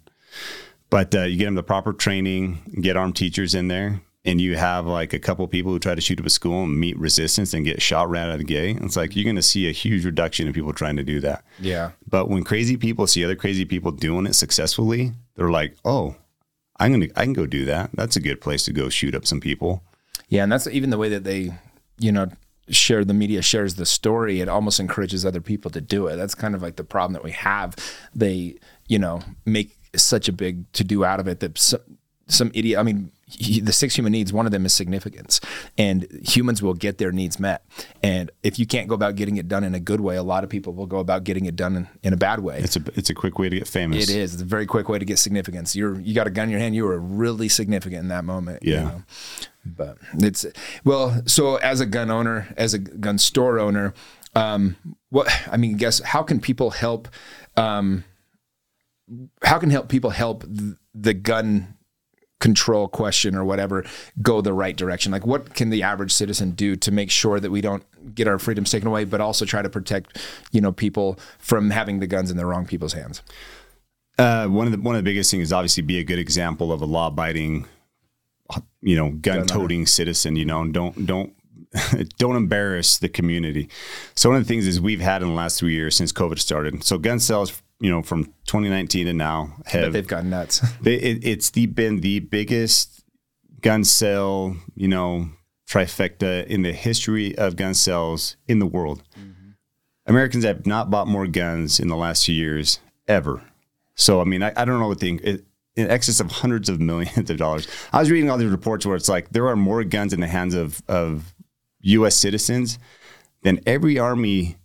But uh, you get them the proper training, get armed teachers in there, and you have like a couple people who try to shoot up a school and meet resistance and get shot right out of the gate. It's like you're going to see a huge reduction in people trying to do that. yeah. But when crazy people see other crazy people doing it successfully, they're like, "Oh, I'm gonna, I can go do that. That's a good place to go shoot up some people." Yeah, and that's even the way that they, you know, share the media shares the story. It almost encourages other people to do it. That's kind of like the problem that we have. They, you know, make such a big to do out of it that some, some idiot. I mean, he- the six human needs. One of them is significance, and humans will get their needs met. And if you can't go about getting it done in a good way, a lot of people will go about getting it done in, in a bad way. It's a, it's a quick way to get famous. It is. It's a very quick way to get significance. You're you got a gun in your hand. You were really significant in that moment. you Yeah. know? But it's well. So as a gun owner, as a gun store owner, um, what I mean, guess how can people help? Um, how can help people help th- the gun control question or whatever go the right direction? Like, what can the average citizen do to make sure that we don't get our freedoms taken away, but also try to protect, you know, people from having the guns in the wrong people's hands? Uh, one of the one of the biggest things is obviously be a good example of a law abiding, you know, gun toting citizen. You know, and don't don't don't embarrass the community. So one of the things is we've had in the last three years since COVID started. So gun sales, you know, from 2019 to now have they've gone nuts. they, it, it's the been the biggest gun sale, you know, trifecta in the history of gun sales in the world. Mm-hmm. Americans have not bought more guns in the last few years ever. So I mean, I, I don't know what the it, in excess of hundreds of millions of dollars. I was reading all these reports where it's like there are more guns in the hands of of U.S. citizens than every army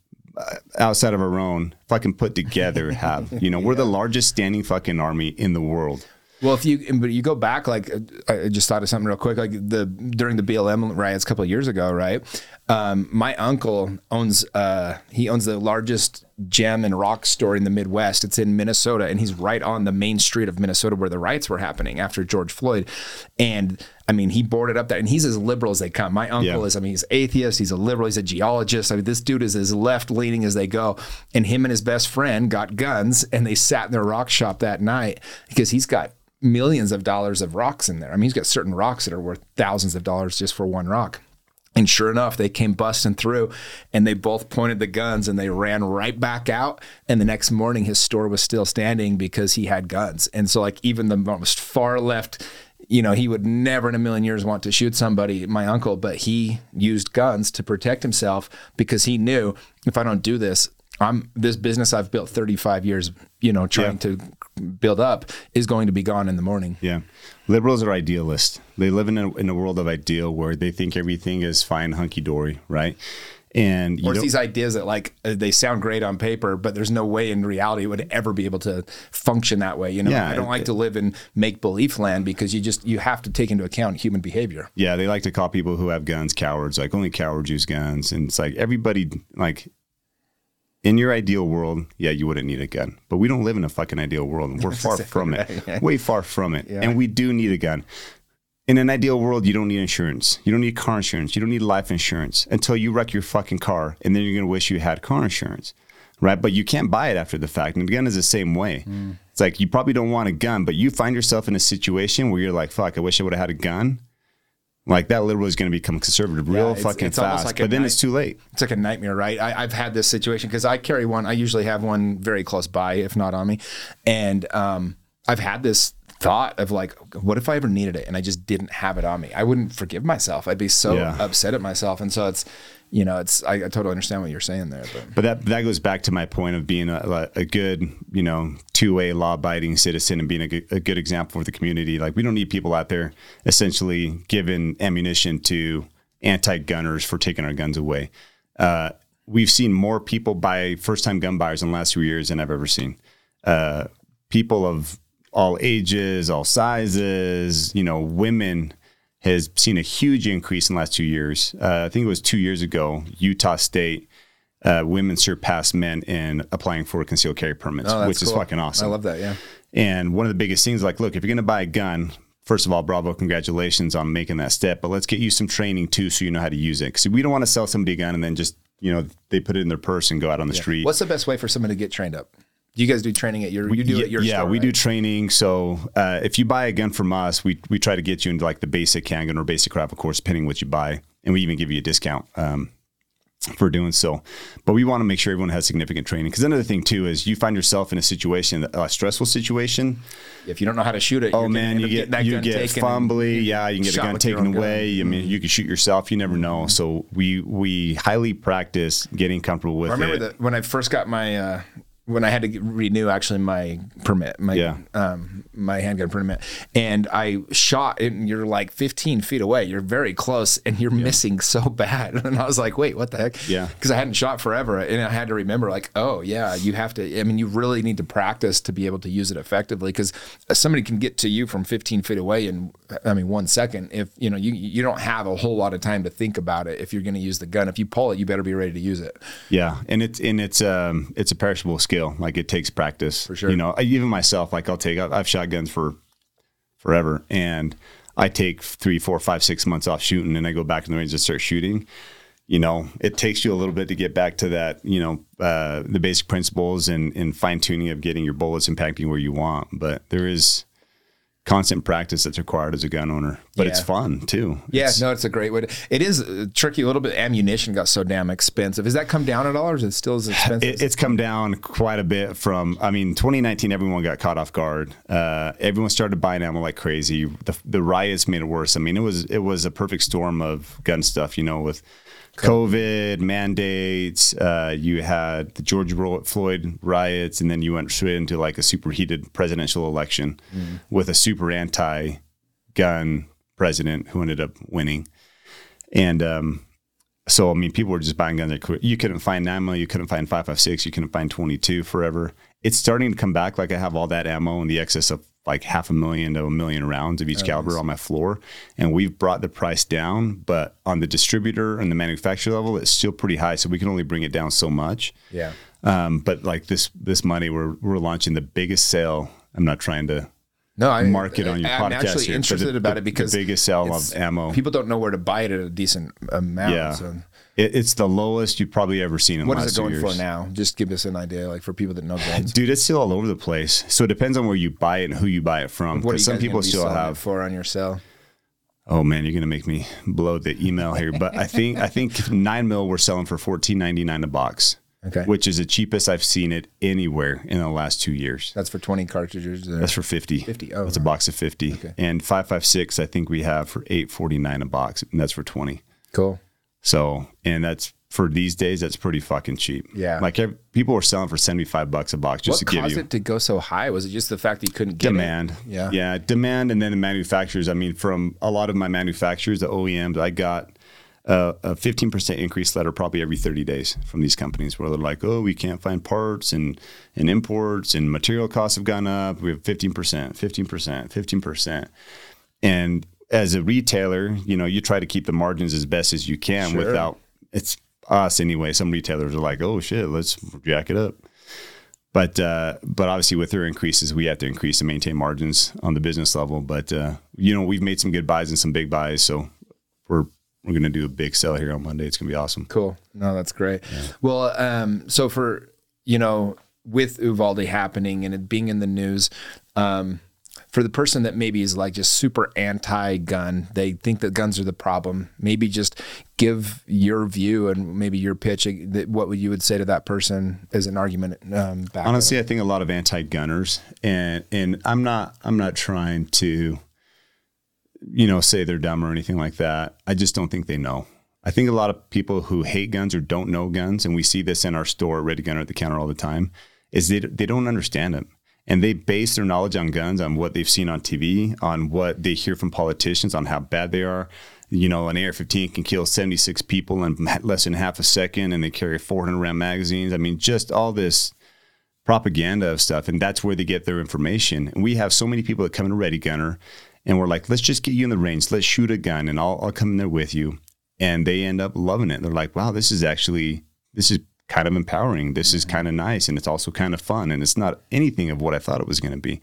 outside of our own fucking put together have. You know, we're the largest standing fucking army in the world. Well, if you but you go back, like uh, I just thought of something real quick, like the during the BLM riots a couple of years ago, right? Um, my uncle owns uh, he owns the largest gem and rock store in the Midwest. It's in Minnesota, and he's right on the main street of Minnesota where the riots were happening after George Floyd. And I mean, he boarded up that, and he's as liberal as they come. My uncle Yeah. is, I mean, he's atheist, he's a liberal, he's a geologist. I mean, this dude is as left leaning as they go. And him and his best friend got guns, and they sat in their rock shop that night because he's got millions of dollars of rocks in there. I mean, he's got certain rocks that are worth thousands of dollars just for one rock. And sure enough, they came busting through and they both pointed the guns and they ran right back out. And the next morning, his store was still standing because he had guns. And so, like, even the most far left, you know, he would never in a million years want to shoot somebody, my uncle, but he used guns to protect himself because he knew if I don't do this, I'm this business I've built 35 years, you know, trying to build up is going to be gone in the morning. Yeah. Liberals are idealists. They live in a, in a world of ideal where they think everything is fine, hunky dory, right? And you Or these ideas that like uh, they sound great on paper, but there's no way in reality it would ever be able to function that way. You know, Yeah, I don't like to live in make believe land because you just you have to take into account human behavior. yeah, they like to call people who have guns cowards. Like only cowards use guns, and it's like everybody like. In your ideal world, yeah, you wouldn't need a gun, but we don't live in a fucking ideal world, and we're far from it, way far from it, and we do need a gun. In an ideal world, you don't need insurance. You don't need car insurance. You don't need life insurance until you wreck your fucking car, and then you're gonna wish you had car insurance, right? But you can't buy it after the fact. And the gun is the same way. Hmm. It's like you probably don't want a gun, but you find yourself in a situation where you're like, "Fuck, I wish I would have had a gun." Like that literally is going to become conservative real it's- fucking it's fast. like but then night- it's too late. It's like a nightmare, right? I, I've had this situation because I carry one. I usually have one very close by, if not on me, and um, I've had this thought of like, what if I ever needed it and I just didn't have it on me? I wouldn't forgive myself. I'd be so Yeah. upset at myself, and so it's, you know, it's. I, I totally understand what you're saying there, but. But that that goes back to my point of being a, a good, you know, two way law abiding citizen and being a good, a good example for the community. Like we don't need people out there essentially giving ammunition to anti gunners for taking our guns away. Uh, we've seen more people buy first time gun buyers in the last few years than I've ever seen. uh, people of all ages, all sizes, you know, women has seen a huge increase in the last two years. Uh, I think it was two years ago, Utah State uh, women surpassed men in applying for concealed carry permits, Oh, which is fucking awesome. I love that. Yeah. And one of the biggest things, like, look, if you're going to buy a gun, first of all, bravo, congratulations on making that step. But let's get you some training too, so you know how to use it. Because we don't want to sell somebody a gun and then just, you know, they put it in their purse and go out on the street. What's the best way for someone to get trained up? Do you guys do training at your? You do yeah, it your yeah, store, we right? do training. So uh, if you buy a gun from us, we we try to get you into like the basic handgun or basic rifle course, depending what you buy, and we even give you a discount. Um, for doing so, but we want to make sure everyone has significant training. Because another thing too is you find yourself in a situation, a stressful situation. If you don't know how to shoot it, Oh man, you get that you get fumbly. Yeah, you can get a gun taken own gun. away. I mean, you can shoot yourself. You never know. So we we highly practice getting comfortable with I remember it. that when I first got my uh, when I had to get- renew actually my permit, my Yeah. um, my handgun permit, and I shot, and you're like 15 feet away. You're very close, and you're missing so bad. And I was like, wait, what the heck? Yeah. because I hadn't shot forever, and I had to remember, like, oh yeah, you have to. I mean, you really need to practice to be able to use it effectively, because somebody can get to you from 15 feet away in, I mean, one second. If you know, you you don't have a whole lot of time to think about it. If you're going to use the gun, if you pull it, you better be ready to use it. Yeah, and it's and it's um it's a perishable skill. Like it takes practice for sure. You know, I- even myself, like I'll take I've, I've shot guns for forever, and I take three, four, five, six months off shooting, and I go back in the range and start shooting. You know, it takes you a little bit to get back to that. You know, uh, the basic principles and and fine tuning of getting your bullets impacting where you want, but there is constant practice that's required as a gun owner. But it's fun too. Yeah, It's- no, it's a great way. To, it is uh, tricky a little bit. Ammunition got so damn expensive. Has that come down at all, or is it still as expensive? It, it's come down quite a bit from. I mean, 2019, everyone got caught off guard. Uh, everyone started buying ammo like crazy. The, the riots made it worse. I mean, it was it was a perfect storm of gun stuff. You know, with COVID mandates, uh, you had the George Floyd riots, and then you went straight into like a superheated presidential election with a super anti-gun president who ended up winning. And um, so, I mean, people were just buying guns. You couldn't find ammo. You couldn't find 5.56. You couldn't find 22 forever. It's starting to come back. Like I have all that ammo in the excess of like half a million to a million rounds of each caliber on my floor. And we've brought the price down, but on the distributor and the manufacturer level, it's still pretty high. So we can only bring it down so much. yeah. Um, but like this, this money, we're, we're launching the biggest sale. I'm not trying to No, I market on your I'm podcast actually here, interested the- about the- it because the biggest sale of ammo. People don't know where to buy it at a decent amount. Yeah. So It, it's the lowest you've probably ever seen in what the is it going for now? Just give us an idea, like for people that know guns. Dude, it's still all over the place. So it depends on where you buy it and who you buy it from. What are you Because some people still have. for on your sale? Oh man, you're gonna make me blow the email here. But I think I think nine mil we're selling for fourteen ninety nine a box. Okay. Which is the cheapest I've seen it anywhere in the last two years. That's for 20 cartridges. That's for fifty. 50, oh, That's a box of fifty. Okay. And five five six I think we have for eight forty nine a box, and that's for twenty. cool. So and that's for these days that's pretty fucking cheap. Yeah. Like people were selling for seventy five bucks a box just What to give you. What caused it to go so high? Was it just the fact that you couldn't get it? demand. Yeah. Yeah. Demand. And then the manufacturers. I mean, from a lot of my manufacturers, the OEMs, I got uh, a 15% increase letter probably every 30 days from these companies where they're like, oh, we can't find parts and, and imports and material costs have gone up. We have 15%, 15%, 15%. And as a retailer, you know, you try to keep the margins as best as you can Sure. without, it's us anyway. Some retailers are like, oh shit, let's jack it up. But uh, but obviously with their increases, we have to increase and maintain margins on the business level. But uh, you know we've made some good buys and some big buys, so we're we're gonna do a big sell here on Monday. It's gonna be awesome. Cool. No, that's great. Well, um, so for you know, with Uvalde happening and it being in the news, um, for the person that maybe is like just super anti-gun, they think that guns are the problem. Maybe just give your view and maybe your pitch. uh, What would you would say to that person as an argument um, back? Honestly, I think a lot of anti-gunners, and and I'm not I'm not trying to, you know, say they're dumb or anything like that. I just don't think they know. I think a lot of people who hate guns or don't know guns, and we see this in our store, Ready Gunner at the counter all the time, is they they don't understand them. And they base their knowledge on guns on what they've seen on TV, on what they hear from politicians, on how bad they are. You know, an AR-15 can kill 76 people in less than half a second, and they carry 400 round magazines. I mean, just all this propaganda of stuff, and that's where they get their information. And we have so many people that come in Ready Gunner, and we're like, let's just get you in the range, let's shoot a gun, and I'll, I'll come in there with you. And they end up loving it. They're like, wow, this is actually this is kind of empowering. This is kind of nice, and it's also kind of fun, and it's not anything of what I thought it was going to be.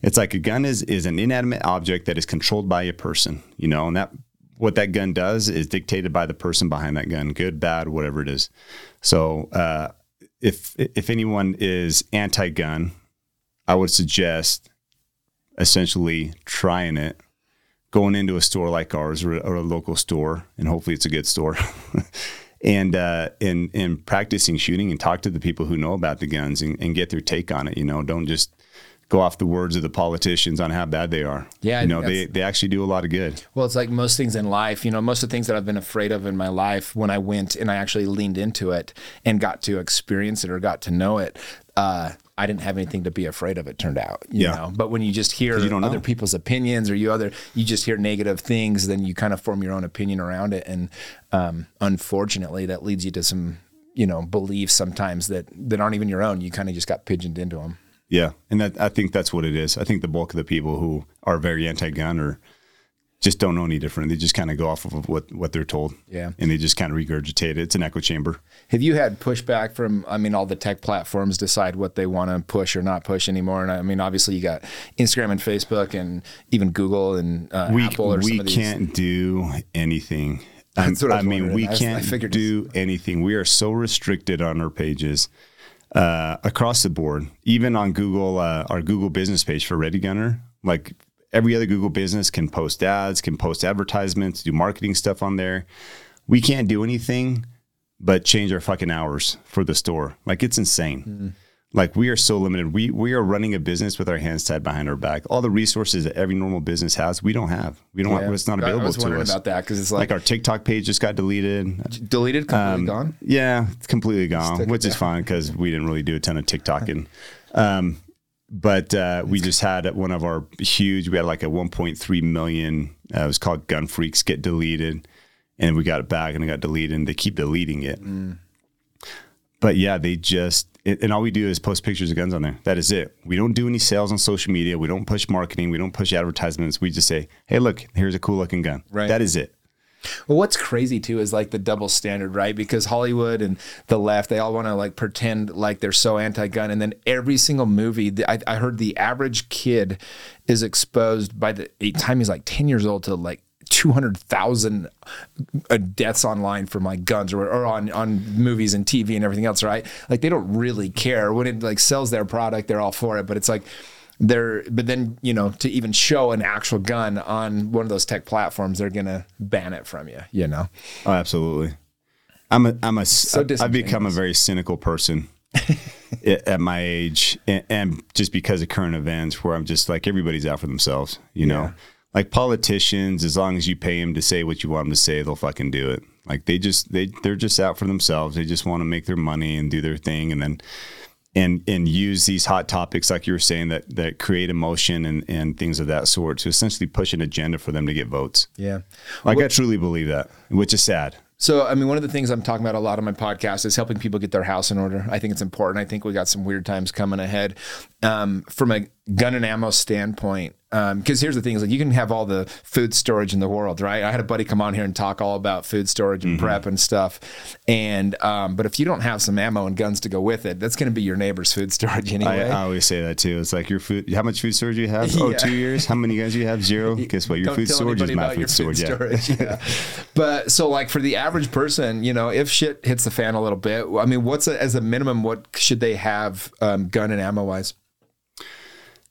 It's like a gun is is an inanimate object that is controlled by a person, you know, and that what that gun does is dictated by the person behind that gun, good, bad, whatever it is. So uh, if if anyone is anti-gun, I would suggest essentially trying it, going into a store like ours or, or a local store, and hopefully it's a good store. and uh, and and practicing shooting and talk to the people who know about the guns and, and, get their take on it. You know, don't just go off the words of the politicians on how bad they are. Yeah, you know, they they actually do a lot of good. Well, it's like most things in life. You know, most of the things that I've been afraid of in my life, when I went and I actually leaned into it and got to experience it or got to know it. Uh, I didn't have anything to be afraid of. It turned out, you yeah. know. But when you just hear you other know. people's opinions, or you other you just hear negative things, then you kind of form your own opinion around it, and um, unfortunately, that leads you to some you know beliefs sometimes that that aren't even your own. You kind of just got pigeoned into them. Yeah, and that I think that's what it is. I think the bulk of the people who are very anti-gun or just don't know any different. They just kind of go off of what what they're told. Yeah, and they just kind of regurgitate it. It's an echo chamber. Have you had pushback from? I mean, all the tech platforms decide what they want to push or not push anymore. And I mean, obviously, you got Instagram and Facebook, and even Google and uh, we, Apple. Or we can't do anything. I, I mean, we can't I do anything. We are so restricted on our pages uh, across the board. Even on Google, uh, our Google business page for Ready Gunner, like every other Google business can post ads, can post advertisements, do marketing stuff on there. We can't do anything but change our fucking hours for the store. Like it's insane. Mm-hmm. Like we are so limited. We we are running a business with our hands tied behind our back. All the resources that every normal business has, we don't have. We don't. Yeah. Have, it's not available I was to us. About that because it's like, like, our TikTok page just got deleted. Deleted, completely um, gone. Yeah, it's completely gone, which is fine because we didn't really do a ton of TikToking. um, but uh, we just had one of our huge. We had like a 1.3 million. Uh, it was called Gun Freaks get deleted, and we got it back, and it got deleted. and They keep deleting it. Mm. But yeah, they just and all we do is post pictures of guns on there. That is it. We don't do any sales on social media. We don't push marketing. We don't push advertisements. We just say, "Hey, look, here's a cool looking gun." Right. That is it. Well, what's crazy too is like the double standard, right? Because Hollywood and the left, they all want to like pretend like they're so anti-gun, and then every single movie, I, I heard the average kid is exposed by the time he's like ten years old to like 200,000 uh, deaths online from like guns or, or on, on movies and TV and everything else, right? Like they don't really care when it like sells their product, they're all for it. But it's like, they're but then you know to even show an actual gun on one of those tech platforms they're gonna ban it from you you know? Oh absolutely. I'm a i'm a so i've become a very cynical person at my age and, and, just because of current events where i'm just like everybody's out for themselves you know? Yeah. like politicians as long as you pay them to say what you want them to say they'll fucking do it. Like they just they they're just out for themselves. They just want to make their money and do their thing and then and and use these hot topics like you were saying that that create emotion and and things of that sort to essentially push an agenda for them to get votes. Yeah. Like well, I truly believe that, which is sad. So, I mean, one of the things I'm talking about a lot on my podcast is helping people get their house in order. I think it's important. I think we got some weird times coming ahead. Um, from a gun and ammo standpoint, because um, here's the thing: is like you can have all the food storage in the world, right? I had a buddy come on here and talk all about food storage and mm-hmm. prep and stuff. And um, but if you don't have some ammo and guns to go with it, that's going to be your neighbor's food storage anyway. I, I, always say that too. It's like your food. How much food storage you have? Oh, yeah. Oh, two years. How many guys you have? Zero. Guess what? Your food storage is my food storage. Storage. Yeah. but so like for the average person, you know, if shit hits the fan a little bit, I mean, what's a, as a minimum? What should they have um, gun and ammo wise?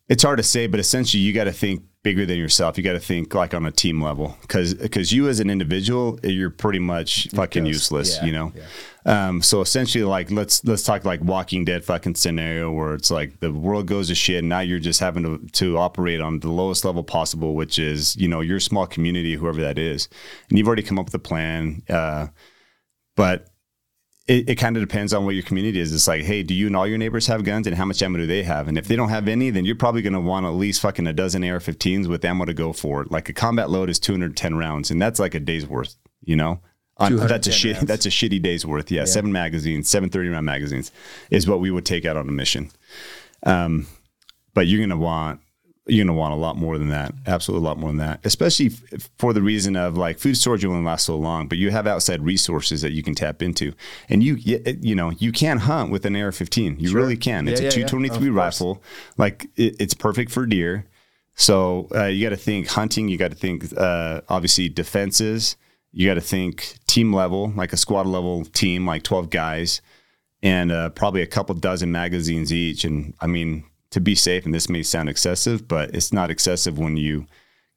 It's hard to say, but essentially, you got to think bigger than yourself. You got to think like on a team level because because you as an individual, you're pretty much fucking useless. Yeah, you know. Yeah. Um, so essentially, like let's let's talk like Walking Dead fucking scenario where it's like the world goes to shit. And now you're just having to to operate on the lowest level possible, which is you know your small community, whoever that is, and you've already come up with a plan. Uh, but it, it kind of depends on what your community is. It's like, hey, do you and all your neighbors have guns, and how much ammo do they have? And if they don't have any, then you're probably going to want at least fucking a dozen AR-15s with ammo to go for it. Like a combat load is 210 rounds, and that's like a day's worth. You know, On, 210 that's a shit. rounds. That's a shitty day's worth. Yeah, seven magazines, seven 30 round magazines is what we would take out on a mission. Um, but you're gonna want you're gonna want a lot more than that. Absolutely a lot more than that. Especially f- for the reason of like food storage will only last so long, but you have outside resources that you can tap into, and you you know you can hunt with an AR-15. You really can. It's Yeah, a yeah, yeah. 223 Of rifle. Like it, it's perfect for deer. So uh, you got to think hunting. You got to think uh, obviously defenses. You got to think team level, like a squad level team, like twelve guys, and uh, probably a couple dozen magazines each. And I mean, to be safe, and this may sound excessive, but it's not excessive when you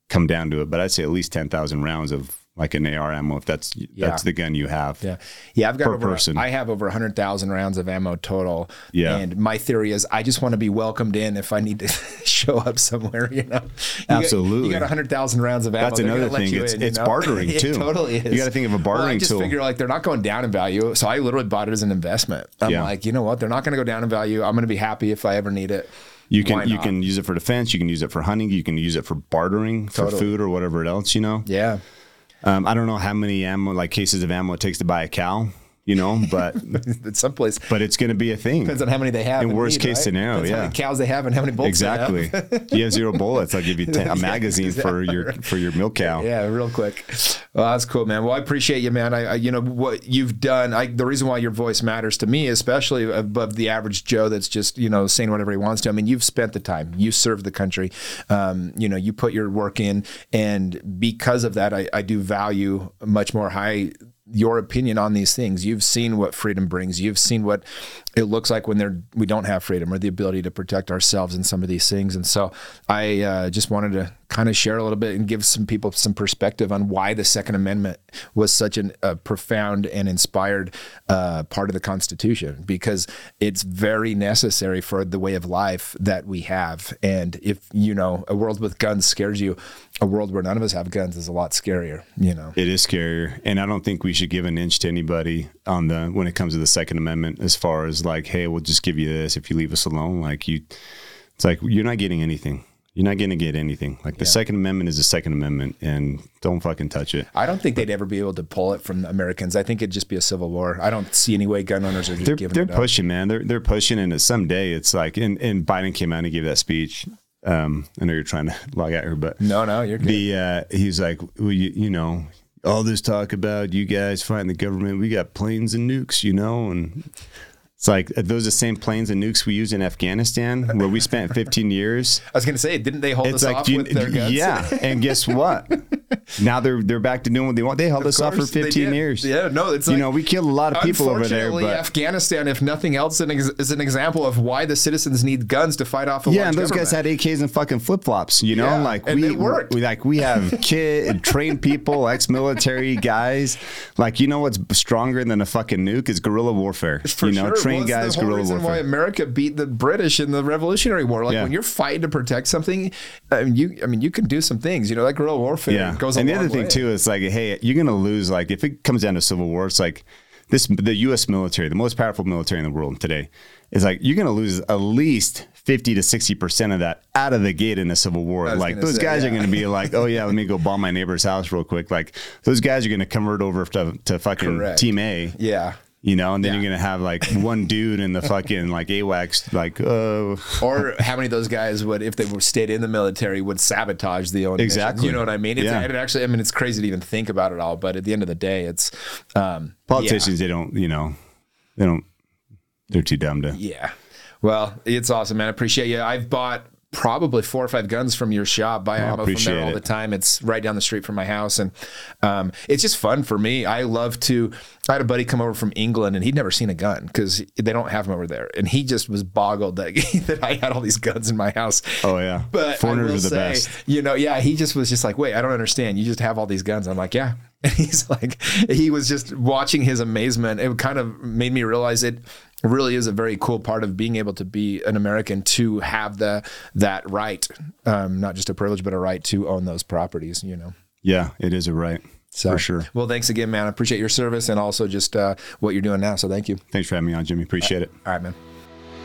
come down to it. But I'd say at least ten thousand rounds of like an AR ammo if that's that's the gun you have. Yeah, yeah. I've got Per over. person. I have over hundred thousand rounds of ammo total. Yeah. and my theory is I just want to be welcomed in if I need to show up somewhere. You know, You got- Absolutely. you got hundred thousand rounds of ammo. That's another thing. It's- in, you it's know? bartering, It too. totally is. You gotta think of a bartering Well, I just tool. figure like they're not going down in value, so I literally bought it as an investment. I'm Yeah. like, you know what? They're not going to go down in value. I'm going to be happy if I ever need it. You can you can use it for defense. You can use it for hunting. You can use it for bartering for food or whatever else. You know. Yeah. Um, I don't know how many ammo, like cases of ammo, it takes to buy a cow. You know, but At some place but it's going to be a thing. depends on how many they have. In worst need, case right? scenario, Depends how yeah. many cows they have and how many have. Exactly. you have zero bullets. I'll give you ten, a magazine for your for your milk cow. Yeah, real quick. Well, that's cool, man. Well, I appreciate you, man. I, I you know what you've done. I, the reason why your voice matters to me, especially above the average Joe that's just you know saying whatever he wants to. I mean, you've spent the time. You served the country. Um, you know, you put your work in, and because of that, I, I do value much more high your opinion on these things. You've seen what freedom brings. You've seen what it looks like when they're we don't have freedom or the ability to protect ourselves in some of these things. And so I uh, just wanted to kind of share a little bit and give some people some perspective on why the Second Amendment was such an, a profound and inspired uh, part of the Constitution because it's very necessary for the way of life that we have. And if you know a world with guns scares you, a world where none of us have guns is a lot scarier. You know. It is scarier, and I don't think we should give an inch to anybody on the when it comes to the Second Amendment. As far as like, hey, we'll just give you this if you leave us alone. Like you, it's like you're not getting anything. You're not going to get anything. Like the Second Amendment is the Second Amendment, and don't fucking touch it. I don't think they'd ever be able to pull it from Americans. I think it'd just be a civil war. I don't see any way gun owners are They're giving they're it up. pushing, man. They're they're pushing, and someday it's like, and, and Biden came out and gave that speech. Um, I know you're trying to log out here, but No, no, you're good. the uh, he's like, well, you, you know, all this talk about you guys fighting the government. We got planes and nukes, you know, and it's like are those the same planes and nukes we used in Afghanistan, where we spent 15 years. I was going to say, didn't they hold It's us like, off you- with their guns? yeah, and guess what? now they're they're back to doing what they want. They held us off for 15 years. Yeah, no, it's you like- know, we killed a lot of people over there, but Afghanistan, if nothing else, is an example of why the citizens need guns to fight off a Yeah, and those guys had government. AKs and fucking flip flops. You know, Yeah, like and we, it worked. we like we have kid trained people, ex-military guys. Like you know what's stronger than a fucking nuke is guerrilla warfare. For you know, sure. Well, guys, the whole reason warfare. why America beat the British in the Revolutionary War. Like Yeah. when you're fighting to protect something, I mean, you, I mean, you can do some things. You know, that guerrilla warfare yeah, goes. And the other thing way. too is like, hey, you're gonna lose. Like if it comes down to civil war, it's like this: the U.S. military, the most powerful military in the world today, is like you're gonna lose at least. 50 to 60% of that out of the gate in a civil war. Like those say, guys are going to be like, oh yeah, let me go bomb my neighbor's house real quick. Like those guys are going to convert over to, to fucking Correct. team A. Yeah. You know, and then Yeah. you're gonna have like one dude in the fucking like AWACS, like, oh, or how many of those guys would, if they were stayed in the military, would sabotage the own? Exactly. You know what I mean? It's, Yeah. it actually, I mean, it's crazy to even think about it all, but at the end of the day, it's um, politicians, they don't, you know, they don't, they're too dumb to. Yeah. yeah. Well, it's awesome, man. I appreciate you. I've bought probably four or five guns from your shop. Buy ammo from there all it. the time. It's right down the street from my house, and um, it's just fun for me. I love to. I had a buddy come over from England, and he'd never seen a gun because they don't have them over there, and he just was boggled that that I had all these guns in my house. Oh yeah, But foreigners are the say, best. You know, yeah, he just was just like, wait, I don't understand. You just have all these guns. I'm like, yeah. And he's like, he was just watching his amazement. It kind of made me realize it really is a very cool part of being able to be an American to have the that right, um, not just a privilege, but a right to own those properties. You know. Yeah, it is a right So, for sure. Well, thanks again, man. I appreciate your service and also just uh, what you're doing now. So thank you. Thanks for having me on, Jimmy. Appreciate it. All right, man.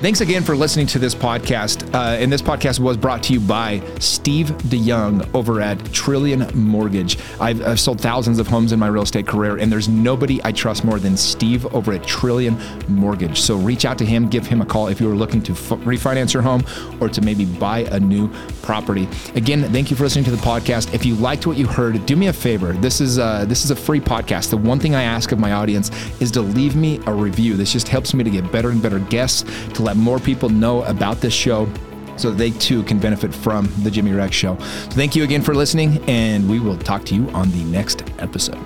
Thanks again for listening to this podcast. Uh, and this podcast was brought to you by Steve DeYoung over at Trillion Mortgage. I've, I've, sold thousands of homes in my real estate career, and there's nobody I trust more than Steve over at Trillion Mortgage. So reach out to him, give him a call if you are looking to f- refinance your home or to maybe buy a new property. Again, thank you for listening to the podcast. If you liked what you heard, do me a favor. This is uh, this is a free podcast. The one thing I ask of my audience is to leave me a review. This just helps me to get better and better guests to let more people know about this show so they too can benefit from the Jimmy Rex Show. So thank you again for listening, and we will talk to you on the next episode.